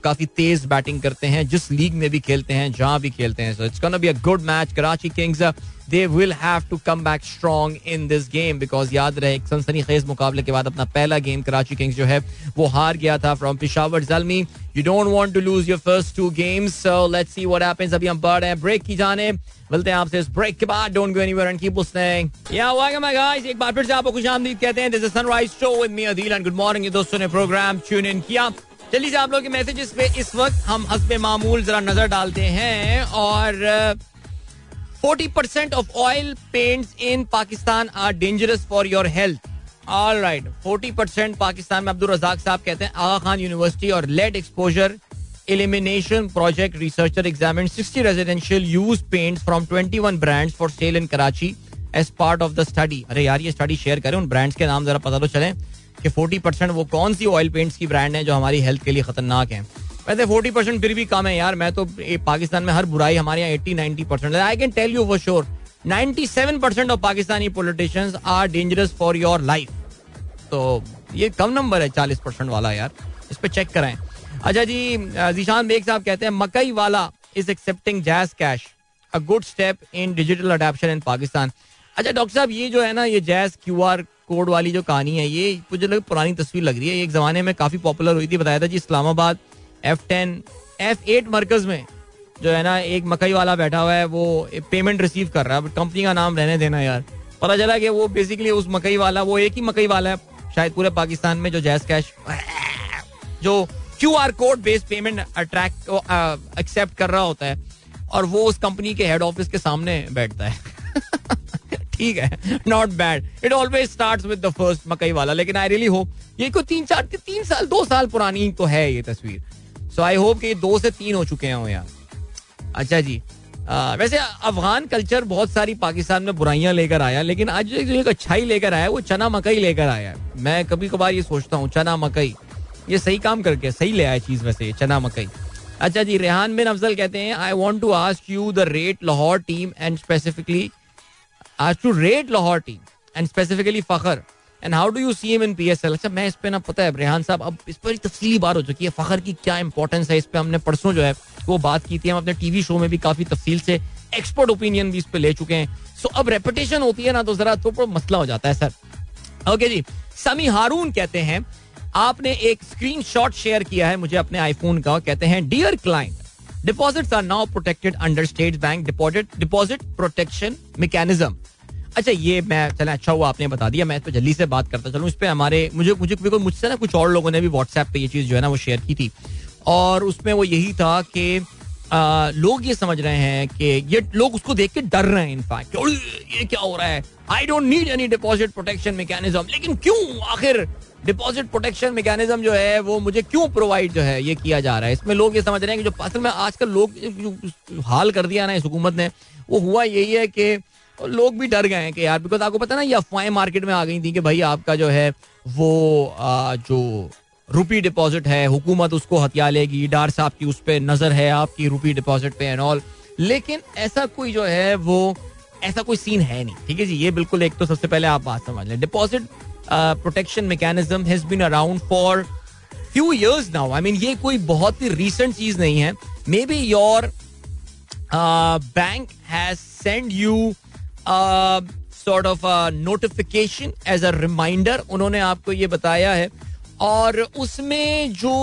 काफ़ी तेज बैटिंग करते हैं, जिस लीग में भी खेलते हैं, जहाँ भी खेलते हैं। So it's gonna be a good match Karachi kings they will have to come back strong in this game because याद रहे, एक सनसनी खेज मुकाबले के बाद अपना पहला गेम कराची किंग्स जो है, वो हार गया था from Peshawar Zalmi you don't want to lose your first two games so let's see what happens अभी हम बढ़ हैं ब्रेक की जाने। मिलते हैं आपसे इस ब्रेक के बाद। Don't go anywhere and keep listening या वेलकम माय गाइस एक बार फिर से आपको खुशामदीद कहते हैं। This is sunrise show with me Adeel and good morning दोस्तों ने प्रोग्राम ट्यून इन किया। चलिए आप लोग के मैसेजेस पे इस वक्त हम हसब मामूल जरा नज़र डालते हैं और forty percent of oil paint in Pakistan are dangerous for your health all right forty percent Pakistan में अब्दुल रजाक साहब कहते हैं, आगा खान यूनिवर्सिटी और lead exposure elimination project researcher examine sixty residential use paint from twenty one brands for sale in Karachi as part of the study अरे यार, ये study share करें उन ब्रांड्स के नाम जरा पता तो चले। कि फोर्टी परसेंट वो कौन सी ऑयल पेंट्स की ब्रांड है जो हमारी हेल्थ के लिए खतरनाक है? वैसे फोर्टी परसेंट फिर भी कम है यार। मैं तो पाकिस्तान में हर बुराई हमारे यहाँ eighty ninety percent I can tell you for sure ninety seven percent of Pakistani politicians are dangerous for your life तो ये कम नंबर है चालीस परसेंट वाला यार। इस पर चेक कराएँ। अच्छा जी, जीशान बेग साहब कहते हैं, makai wala is accepting JazzCash a good step in digital adoption in Pakistan अच्छा डॉक्टर साहब, ये जो है ना, ये जैज क्यू आर कोड वाली जो कहानी है, ये मुझे लग, पुरानी तस्वीर लग रही है। एक जमाने में काफ़ी पॉपुलर हुई थी, बताया था जी, Islamabad F ten F eight मरकज में जो है ना, एक मकई वाला बैठा हुआ है, वो पेमेंट रिसीव कर रहा है। कंपनी का नाम रहने देना यार। पता चला कि वो बेसिकली उस मकई वाला, वो एक ही मकई वाला है, शायद पूरे पाकिस्तान में जो जैस कैश, जो Q R code based payment attract accept कर रहा होता है। और वो उस कंपनी के हेड ऑफ़िस के सामने बैठता है। ठीक है not bad it always start with the first makai wala लेकिन आई रियली होप ये कोई तीन चार तीन साल दो साल पुरानी तो है ये तस्वीर. सो आई होप कि ये दो से तीन हो चुके हैं यार. अच्छा जी आ, वैसे अफगान कल्चर बहुत सारी पाकिस्तान में बुराइयाँ लेकर आया लेकिन आज जो एक अच्छाई लेकर आया वो चना मकई लेकर आया मैं कभी कभार ये सोचता हूँ चना मकई ये सही काम करके सही ले आया चीज़ वैसे चना मकई. अच्छा जी रेहान बिन अफजल कहते हैं I want to ask you the rate Lahore team and specifically to rate Lahore team and specifically Fakhar and how do you see him in P S L अच्छा मैं इस पे ना, पता है रेहान साहब, अब इस पर तफसीली बात हो चुकी है फखर की क्या इंपॉर्टेंस है इस पे? हमने परसों जो है, वो बात की थी, हम अपने टीवी शो में भी काफ़ी तफसील से एक्सपर्ट ओपिनियन भी इस पे ले चुके हैं। सो अब रेपुटेशन होती है ना तो जरा तो मसला हो जाता है सर ओके जी समी हारून कहते हैं, आपने एक स्क्रीन शॉट शेयर किया है मुझे अपने आईफोन का, कहते हैं dear client deposits are now protected under state bank deposit deposit protection mechanism अच्छा ये मैं, चला अच्छा हुआ, आपने बता दिया, मैं तो जल्दी से बात करता चलूँ। इस पर हमारे, मुझे मुझे बिल्कुल मुझसे ना कुछ और लोगों ने भी व्हाट्सएप पे ये चीज़ जो है ना, वो शेयर की थी। और उसमें वो यही था कि लोग ये समझ रहे हैं कि ये लोग उसको देख के डर रहे हैं इनफैक्ट ये क्या हो रहा है? I don't need any deposit protection mechanism लेकिन क्यों? आखिर डिपॉजिट प्रोटेक्शन मैकेनिज्म जो है, वो मुझे क्यों प्रोवाइड जो है, ये किया जा रहा है? इसमें लोग ये समझ रहे हैं कि जो असल में आजकल लोग हाल कर दिया ना इस हुकूमत ने, वो हुआ यही है कि लोग भी डर गए हैं कि यार बिकॉज़ आपको पता ना ये अफवाहें मार्केट में आ गई थी कि भाई आपका जो है वो आ, जो रुपी डिपॉजिट है हुकूमत उसको हथिया लेगी डार साहब की उस पर नज़र है आपकी रुपी डिपॉजिट पे एंड ऑल लेकिन ऐसा कोई जो है वो ऐसा कोई सीन है नहीं ठीक है जी? ये बिल्कुल एक तो सबसे पहले आप बात समझ लें। Deposit protection mechanism has been around for few years now I mean ये कोई बहुत ही रीसेंट चीज़ नहीं है। Maybe your bank has send you sort of notification as a reminder उन्होंने आपको ये बताया है। और उसमें जो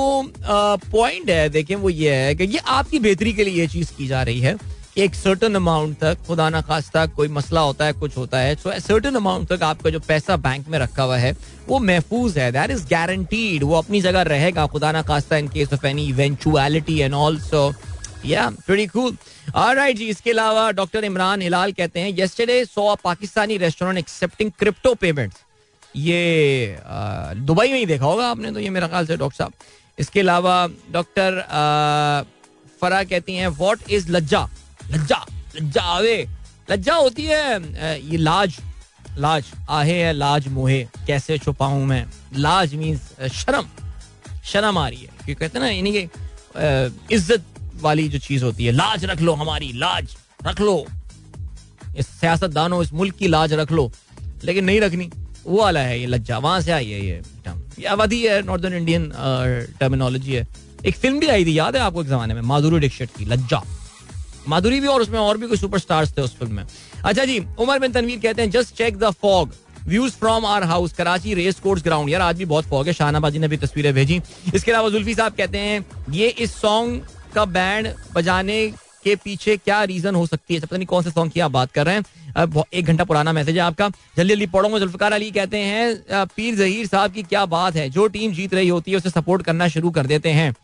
पॉइंट uh, है देखें वो ये है कि ये आपकी बेहतरी के लिए ये चीज़ की जा रही है कि एक सर्टन अमाउंट तक खुदा ना खास्ता कोई मसला होता है कुछ होता है सो सर्टन अमाउंट तक आपका जो पैसा बैंक में रखा हुआ है वो महफूज है। दैट इज़ गारंटीड वो अपनी जगह रहेगा खुदा ना खास्ता in case of any eventuality and also या प्रीटी कूल ऑलराइट जी, इसके अलावा डॉक्टर इमरान हिलाल कहते हैं yesterday so Pakistani restaurant accepting crypto payments ये दुबई में ही देखा होगा आपने तो ये मेरा ख्याल से डॉक्टर साहब। इसके अलावा डॉक्टर फरा कहती हैं व्हाट इज़ लज्जा लज्जा लज्जा आवे। लज्जा होती है ये लाज लाज, आहे है, लाज, मोहे, कैसे छुपाऊं मैं? लाज मीन्स शर्म शर्म आ रही है। क्योंकि कहते ना, यानी कि इज़्ज़त वाली जो चीज़ होती है, लाज रख लो हमारी, लाज रख लो। इस सियासतदानों, इस मुल्क की लाज रख लो। लेकिन नहीं रखनी, वो वाला है ये लज्जा, वहाँ से आई है ये टर्म। ये अवधि है नॉर्दर्न इंडियन टर्मिनोलॉजी है। एक फ़िल्म भी आई थी, याद है आपको एक जमाने में? माधुरी डिक्षित की, लज्जा। माधुरी भी और उसमें और भी कोई सुपरस्टार्स थे उस फ़िल्म में। अच्छा जी, उमर बिन तनवीर कहते हैं just check the fog views from our house Karachi race course ground यार, आज भी बहुत फॉग है। शाहनाबाजी ने भी तस्वीरें भेजी। इसके अलावा जुल्फी साहब कहते हैं, ये इस सॉन्ग का बैंड बजाने के पीछे क्या रीजन हो सकती है? पता नहीं कौन से सॉन्ग की आप बात कर रहे हैं। एक घंटा पुराना मैसेज है आपका। जल्दी जल्दी पढ़ोगे जुल्फकार अली कहते हैं पीर जहीर साहब की क्या बात है? जो टीम जीत रही होती है, उसे सपोर्ट करना शुरू कर देते हैं।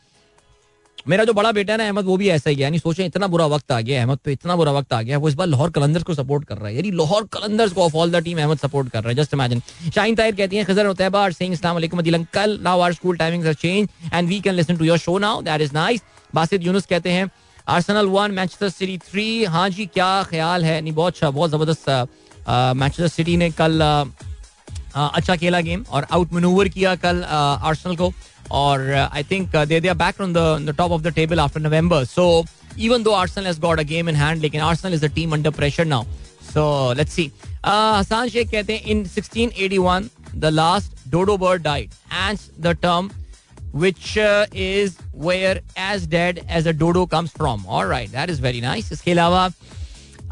मेरा जो बड़ा बेटा है ना, अहमद, वो भी ऐसा ही है। यानी सोचे, इतना बुरा वक्त आ गया अहमद तो इतना बुरा वक्त आ गया वो इस बार लाहौर कलंदर्स को सपोर्ट कर रहा है। यानी लाहौर कलंदर्स को of all the team Ahmad support कर रहा है जस्ट इमेजिन शाहीन ताहिर कहती हैं, खजर आर सेइंग अस्सलाम वालेकुम Adil uncle now our school timings are change and we can listen to your show now that is nice Basit Younis कहते हैं Arsenal one Manchester City three. हाँ जी क्या ख्याल है? नहीं बहुत अच्छा बहुत ज़बरदस्त मैनचेस्टर सिटी ने कल आ, अच्छा खेला गेम और आउट मनूवर किया कल आर्सेनल को और I think they they are back on the top of the table after November so even though Arsenal has got a game in hand लेकिन Arsenal is a team under pressure now so let's see Hasan Sheikh कहते हैं in 1681 the last dodo bird died and the term which uh, is where as dead as a dodo comes from. All right, that is very nice. इसके अलावा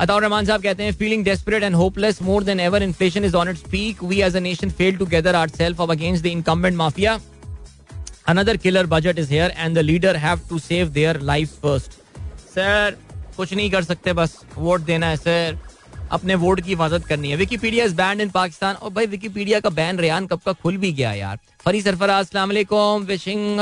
अताउर रहमान साहब कहते हैं feeling desperate and hopeless more than ever inflation is on its peak we as a nation fail to gather our self up against the incumbent mafia another killer budget is here and the leader have to save their life first sir कुछ नहीं कर सकते बस vote देना है sir अपने vote की हिफाजत करनी है। Wikipedia is banned in Pakistan और भाई विकीपीडिया का बैन रेयान कब का खुल भी गया यार? फरी सरफराज अस्सलाम wishing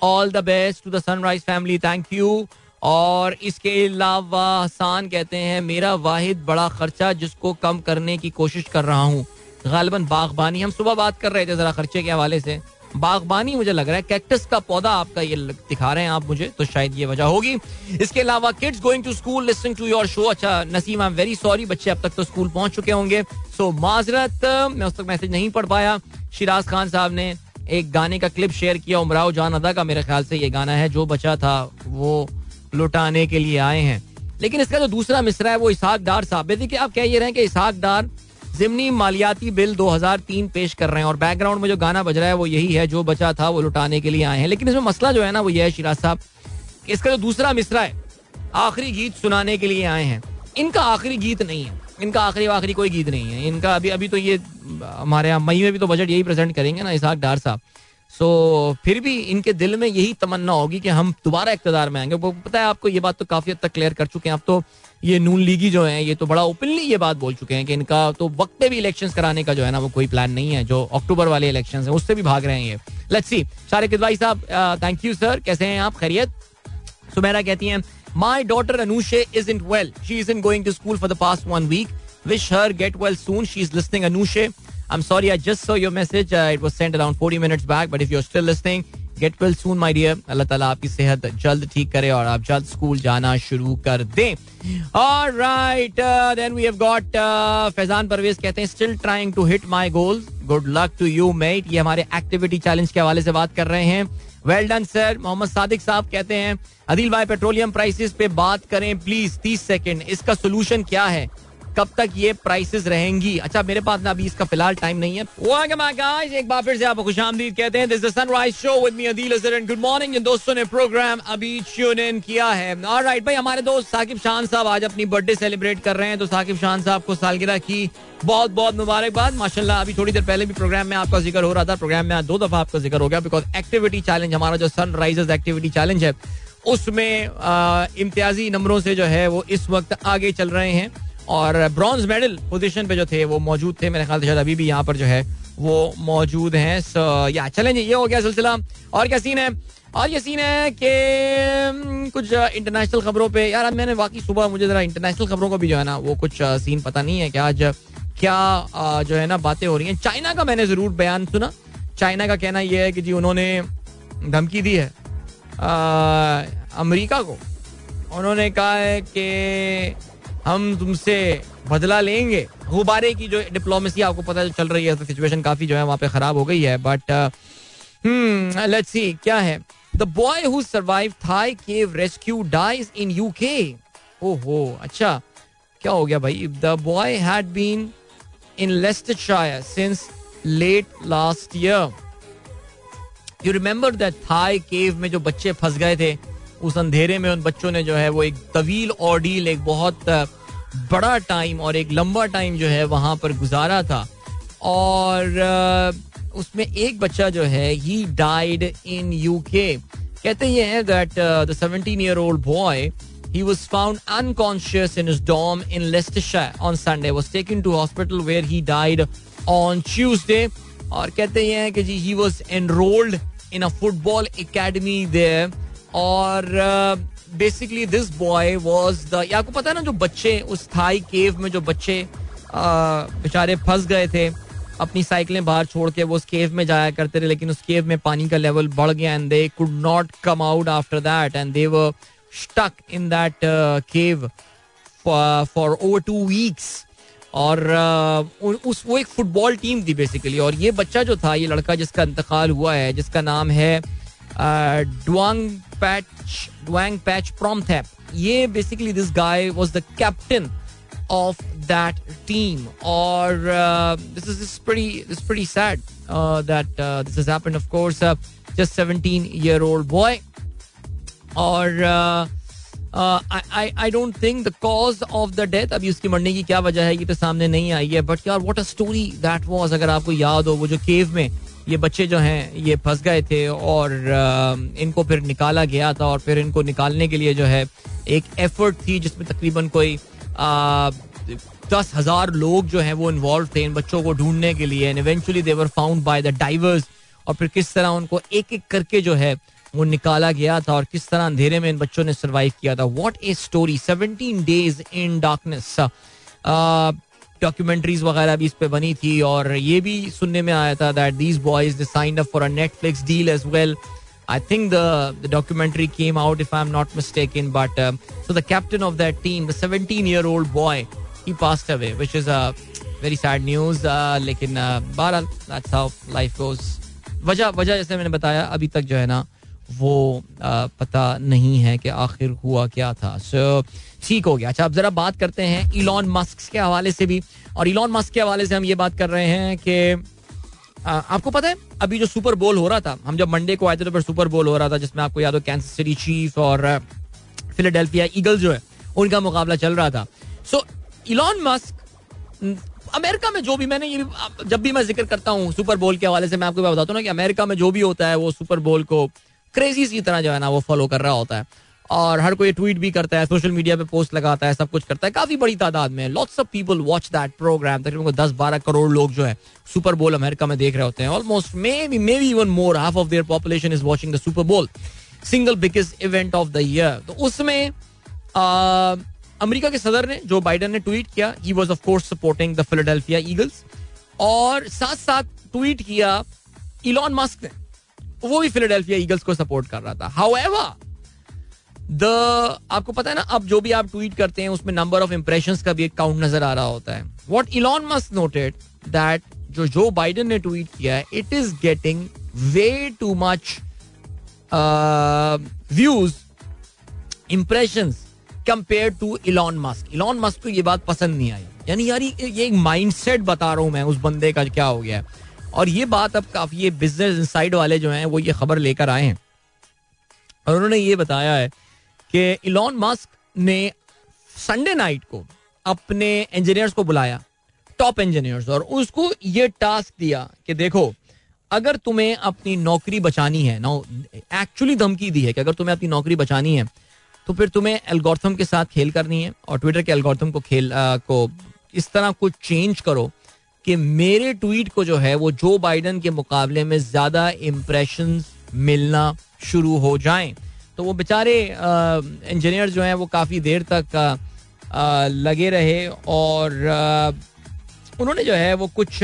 all the best to the sunrise family thank you और इसके अलावा हसान कहते हैं, मेरा वाहिद बड़ा खर्चा जिसको कम करने की कोशिश कर रहा हूँ। गालिबन बागबानी, हम सुबह बात कर रहे थे जरा खर्चे के हवाले से। बागबानी मुझे लग रहा है कैक्टस का पौधा आपका ये दिखा रहे हैं आप मुझे तो शायद ये वजह होगी। इसके अलावा kids going to school listening to your show अच्छा Naseem I am very sorry बच्चे अब तक तो स्कूल पहुँच चुके होंगे। सो माजरत, मैं उस तक मैसेज नहीं पढ़ पाया। शिराज खान साहब ने एक गाने का क्लिप शेयर किया, उमराव जान अदा का मेरे ख्याल से ये गाना है, जो बचा था, वो लुटाने के लिए आए हैं। लेकिन इसका जो दूसरा मिसरा है, वो इसहाक डार साहब देखिए, आप कह ये रहे हैं कि इसहाक डार जिमनी मालियाती बिल 2003 पेश कर रहे हैं और बैकग्राउंड में जो गाना बज रहा है वो यही है, जो बचा था वो लुटाने के लिए आए हैं। लेकिन इसमें मसला जो है ना वो ये है, शिराज साहब इसका जो दूसरा मिसरा है, आखिरी गीत सुनाने के लिए आए हैं। इनका आखिरी गीत नहीं है। इनका आखिरी आखिरी कोई गीत नहीं है। इनका अभी अभी तो ये, हमारे यहाँ मई में भी तो बजट यही प्रेजेंट करेंगे ना इसहाक डार साहब। सो फिर भी इनके दिल में यही तमन्ना होगी कि हम दोबारा इकतदार में आएँगे। वो पता है आपको ये बात तो काफ़ी हद तक क्लियर कर चुके हैं। आप तो ये नून लीगी जो है ये तो बड़ा ओपनली ये बात बोल चुके हैं कि इनका तो वक्त पे भी इलेक्शन कराने का जो है ना वो कोई प्लान नहीं है जो अक्टूबर वाले इलेक्शन है उससे भी भाग रहे हैं ये। लेट्स सी सारे किदवाई साहब थैंक यू सर कैसे हैं आप? खैरियत? सुमेरा कहती हैं my daughter Anushe is unwell she is in going to school for the past one week wish her get well soon she is listening Anushe I'm sorry, I just saw your message. Uh, it was sent around 40 minutes back. But if you're still listening, get well soon my dear Allah ताला आपकी सेहत जल्द ठीक करे और आप जल्द school जाना शुरू कर दें। Alright then we have got Faizan Parvez कहते हैं still trying to hit my goals good luck to you mate ये हमारे एक्टिविटी चैलेंज के हवाले से बात कर रहे हैं। Well done sir Mohammad Sadiq साहब कहते हैं, अदिल भाई पेट्रोलियम प्राइसेस पे बात करें प्लीज़ तीस सेकंड इसका सोल्यूशन क्या है? कब तक ये प्राइसेस रहेंगी? अच्छा मेरे पास ना अभी इसका फ़िलहाल टाइम नहीं है। गाइस एक बार फिर से आपको खुशामदीद कहते हैं। This sunrise show with me Adeel and good morning दोस्तों ने प्रोग्राम अभी ट्यून इन किया है। ऑलराइट भाई, हमारे दोस्त साकिब शान साहब आज अपनी बर्थडे सेलिब्रेट कर रहे हैं। तो साकिब शान साहब को सालगिरह की बहुत बहुत मुबारकबाद। माशाल्लाह, अभी थोड़ी देर पहले भी प्रोग्राम में आपका ज़िक्र हो रहा था। प्रोग्राम में दो दफ़ा आपका ज़िक्र हो गया बिकॉज़ एक्टिविटी चैलेंज हमारा जो सनराइजर्स एक्टिविटी चैलेंज है, उसमें इम्तियाजी नंबरों से जो है वो इस वक्त आगे चल रहे हैं। और ब्रॉन्ज मेडल पोजीशन पे जो थे, वो मौजूद थे मेरे ख्याल से शायद अभी भी यहाँ पर जो है, वो मौजूद हैं। सो या चलें ये हो गया सिलसिला। और क्या सीन है? और ये सीन है कि कुछ इंटरनेशनल खबरों पे। यार मैंने वाकई सुबह मुझे जरा इंटरनेशनल खबरों का भी जो है ना, वो कुछ सीन पता नहीं है कि आज क्या जो है ना, बातें हो रही हैं। चाइना का मैंने ज़रूर बयान सुना। चाइना का कहना यह है कि जी उन्होंने धमकी दी है अमरीका को। उन्होंने कहा है कि हम तुमसे बदला लेंगे। गुब्बारे की जो डिप्लोमेसी आपको पता चल रही है तो सिचुएशन काफ़ी जो है वहाँ पे खराब हो गई है बट लेट्स सी क्या है। The boy who survive Thai cave rescue dies in UK ओहो अच्छा क्या हो गया भाई? The boy had been in Leicestershire since late last year you remember that Thai cave में जो बच्चे फंस गए थे उस अंधेरे में उन बच्चों ने जो है वो एक तवील ऑर्डील एक बहुत बड़ा टाइम और एक लंबा टाइम जो है वहाँ पर गुजारा था। और उसमें एक बच्चा जो है ही डाइड इन यूके कहते ये है that the 17 year old boy he was found unconscious in his dorm in Leicestershire on Sunday, was taken to hospital where he died on Tuesday और कहते हैं कि जी he was enrolled in a football academy there और basically this boy was the आपको पता है ना जो बच्चे उस थाई केव में जो बच्चे बेचारे फंस गए थे अपनी साइकिलें बाहर छोड़ के वो उस केव में जाया करते थे लेकिन उस केव में पानी का लेवल बढ़ गया and they could not come out after that and they stuck in that cave for over two weeks और uh, उस वो एक फुटबॉल टीम थी बेसिकली और ये बच्चा जो था ये लड़का जिसका इंतकाल हुआ है जिसका नाम है Duang patch Duang patch Promthep ये basically this guy was the captain uh, just 17 year old boy. or uh, I don't think the cause of the death अभी उसकी मरने की क्या वजह है ये तो सामने नहीं आई है बट यार what a story that was अगर आपको याद हो वो जो केव में ये बच्चे जो हैं, ये फंस गए थे और इनको फिर निकाला गया था और फिर इनको निकालने के लिए जो है, एक एफर्ट थी जिसमें तकरीबन कोई दस हज़ार लोग जो हैं वो इन्वॉल्व थे इन बच्चों को ढूँढने के लिए and eventually they were found by the divers और फिर किस तरह उनको एक एक करके जो है, वो निकाला गया था और किस तरह अंधेरे में इन बच्चों ने सर्वाइव किया था। What a story seventeen days in darkness documentaries वगैरह भी इस पे बनी थी और ये भी सुनने में आया था that these boys signed up for a Netflix deal as well I think the the documentary came out, if I'm not mistaken. But uh, so the captain of that team, the 17 year old boy, he passed away, which is a uh, very sad news. Uh, लेकिन बहरहाल that's how life goes. वजह वजह जैसे मैंने बताया अभी तक जो है ना वो पता नहीं है कि आखिर हुआ क्या था। सो ठीक हो गया। अच्छा अब जरा बात करते हैं इलॉन मस्क के हवाले से भी। और इलॉन मस्क के हवाले से हम ये बात कर रहे हैं कि आपको पता है, अभी जो सुपर बोल हो रहा था, हम जब मंडे को आए थे तो फिर सुपर बोल हो रहा था, जिसमें आपको याद हो कैंसर सिटी चीफ और फिलाडेल्फिया ईगल जो है, उनका मुकाबला चल रहा था। सो इलॉन मस्क अमेरिका में जो भी मैंने ये जब भी मैं ज़िक्र करता हूँ सुपर बोल के हवाले से, मैं आपको बताता हूँ ना कि अमेरिका में जो भी होता है, वो सुपर बोल को क्रेजी की तरह जो है ना वो फॉलो कर रहा होता है। और हर कोई ट्वीट भी करता है सोशल मीडिया पे पोस्ट लगाता है, सब कुछ करता है। काफ़ी बड़ी तादाद में lots of people watch that programme तकरीबन दस बारह करोड़ लोग जो है सुपर बोल अमेरिका में देख रहे होते हैं। Almost maybe maybe even more half of their population is watching the Super Bowl single biggest event of the year तो उसमें अमेरिका के सदर ने, जो बाइडन ने ट्वीट किया he was of course supporting the Philadelphia Eagles और साथ साथ ट्वीट किया इलॉन मस्क ने। वो भी फिलाडेल्फिया ईगल्स को सपोर्ट कर रहा था. हाउ द आपको पता है ना, अब जो भी आप ट्वीट करते हैं, उसमें नंबर ऑफ़ इंप्रेशन का भी एक काउंट नज़र आ रहा होता है. What Elon Musk noted that जो जो बाइडन ने ट्वीट किया है it is getting way too much views impression compare to Elon Musk Elon Musk को ये बात पसंद नहीं आई. यानी यार, ये एक माइंडसेट बता रहा हूँ मैं उस बंदे का क्या हो गया है. और ये बात अब काफ़ी ये बिज़नेस इनसाइड वाले जो हैं वो ये खबर लेकर आए हैं। और उन्होंने ये बताया है कि इलॉन मस्क ने संडे नाइट को अपने इंजीनियर्स को बुलाया टॉप इंजीनियर्स और उसको ये टास्क दिया कि देखो अगर तुम्हें अपनी नौकरी बचानी है नो एक्चुअली धमकी दी है कि अगर तुम्हें अपनी नौकरी बचानी है तो फिर तुम्हें एल्गोरिथम के साथ खेल करनी है और ट्विटर के एल्गोरिथम को खेल आ, को इस तरह कुछ चेंज करो कि मेरे ट्वीट को जो है वो जो बाइडन के मुकाबले में ज़्यादा इम्प्रेशन मिलना शुरू हो जाएँ। तो वो बेचारे इंजीनियर जो हैं वो काफ़ी देर तक आ, लगे रहे और आ, उन्होंने जो है वो कुछ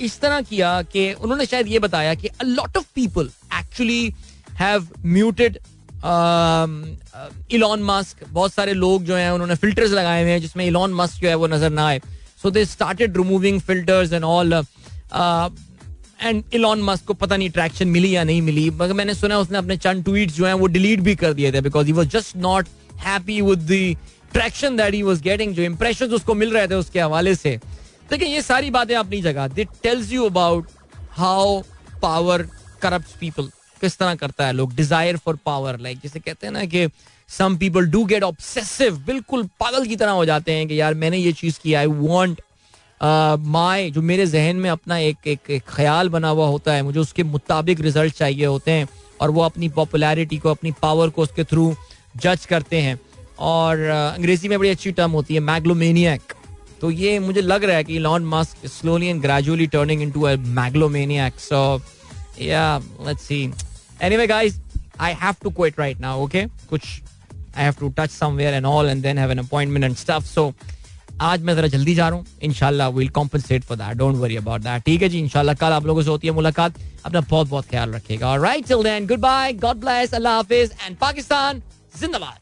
इस तरह किया कि उन्होंने शायद ये बताया कि a lot of people actually have muted Elon Musk बहुत सारे लोग जो हैं उन्होंने फिल्टर्स लगाए हुए हैं जिसमें इलॉन मस्क जो है वो नज़र ना आए। So they started removing filters and all and Elon Musk को पता नहीं ट्रैक्शन मिली या नहीं मिली। मगर मैंने सुना उसने अपने चंद ट्वीट जो हैं वो डिलीट भी कर दिए थे because he was just not happy with the traction that he was getting जो इंप्रेशन उसको मिल रहे थे उसके हवाले से। देखिए, ये सारी बातें अपनी जगह that tells you about how power corrupt people किस तरह करता है लोग? डिज़ायर फॉर पावर लाइक जिसे कहते हैं ना कि some people do get obsessive बिल्कुल पागल की तरह हो जाते हैं कि यार मैंने ये चीज़ की आई वॉन्ट माए जो मेरे जहन में अपना एक एक, ख्याल बना हुआ होता है मुझे उसके मुताबिक रिज़ल्ट चाहिए होते हैं और वो अपनी पॉपुलैरिटी को अपनी पावर को उसके थ्रू जज करते हैं। और अंग्रेज़ी में बड़ी अच्छी टर्म होती है मैग्लोमेनियक तो ये मुझे लग रहा है कि Elon Musk slowly and gradually turning into a megalomaniac so yeah let's see anyway guys I have to quit right now okay कुछ I have to touch somewhere and all and then have an appointment and stuff so आज मैं जरा जल्दी जा रहा हूँ। इनशाला will compensate for that don't worry about that ठीक है जी इनशाला कल आप लोगों से होती है मुलाकात। अपना बहुत बहुत ख्याल रखेगा right till then goodbye God bless Allah Hafiz and Pakistan जिंदाबाद।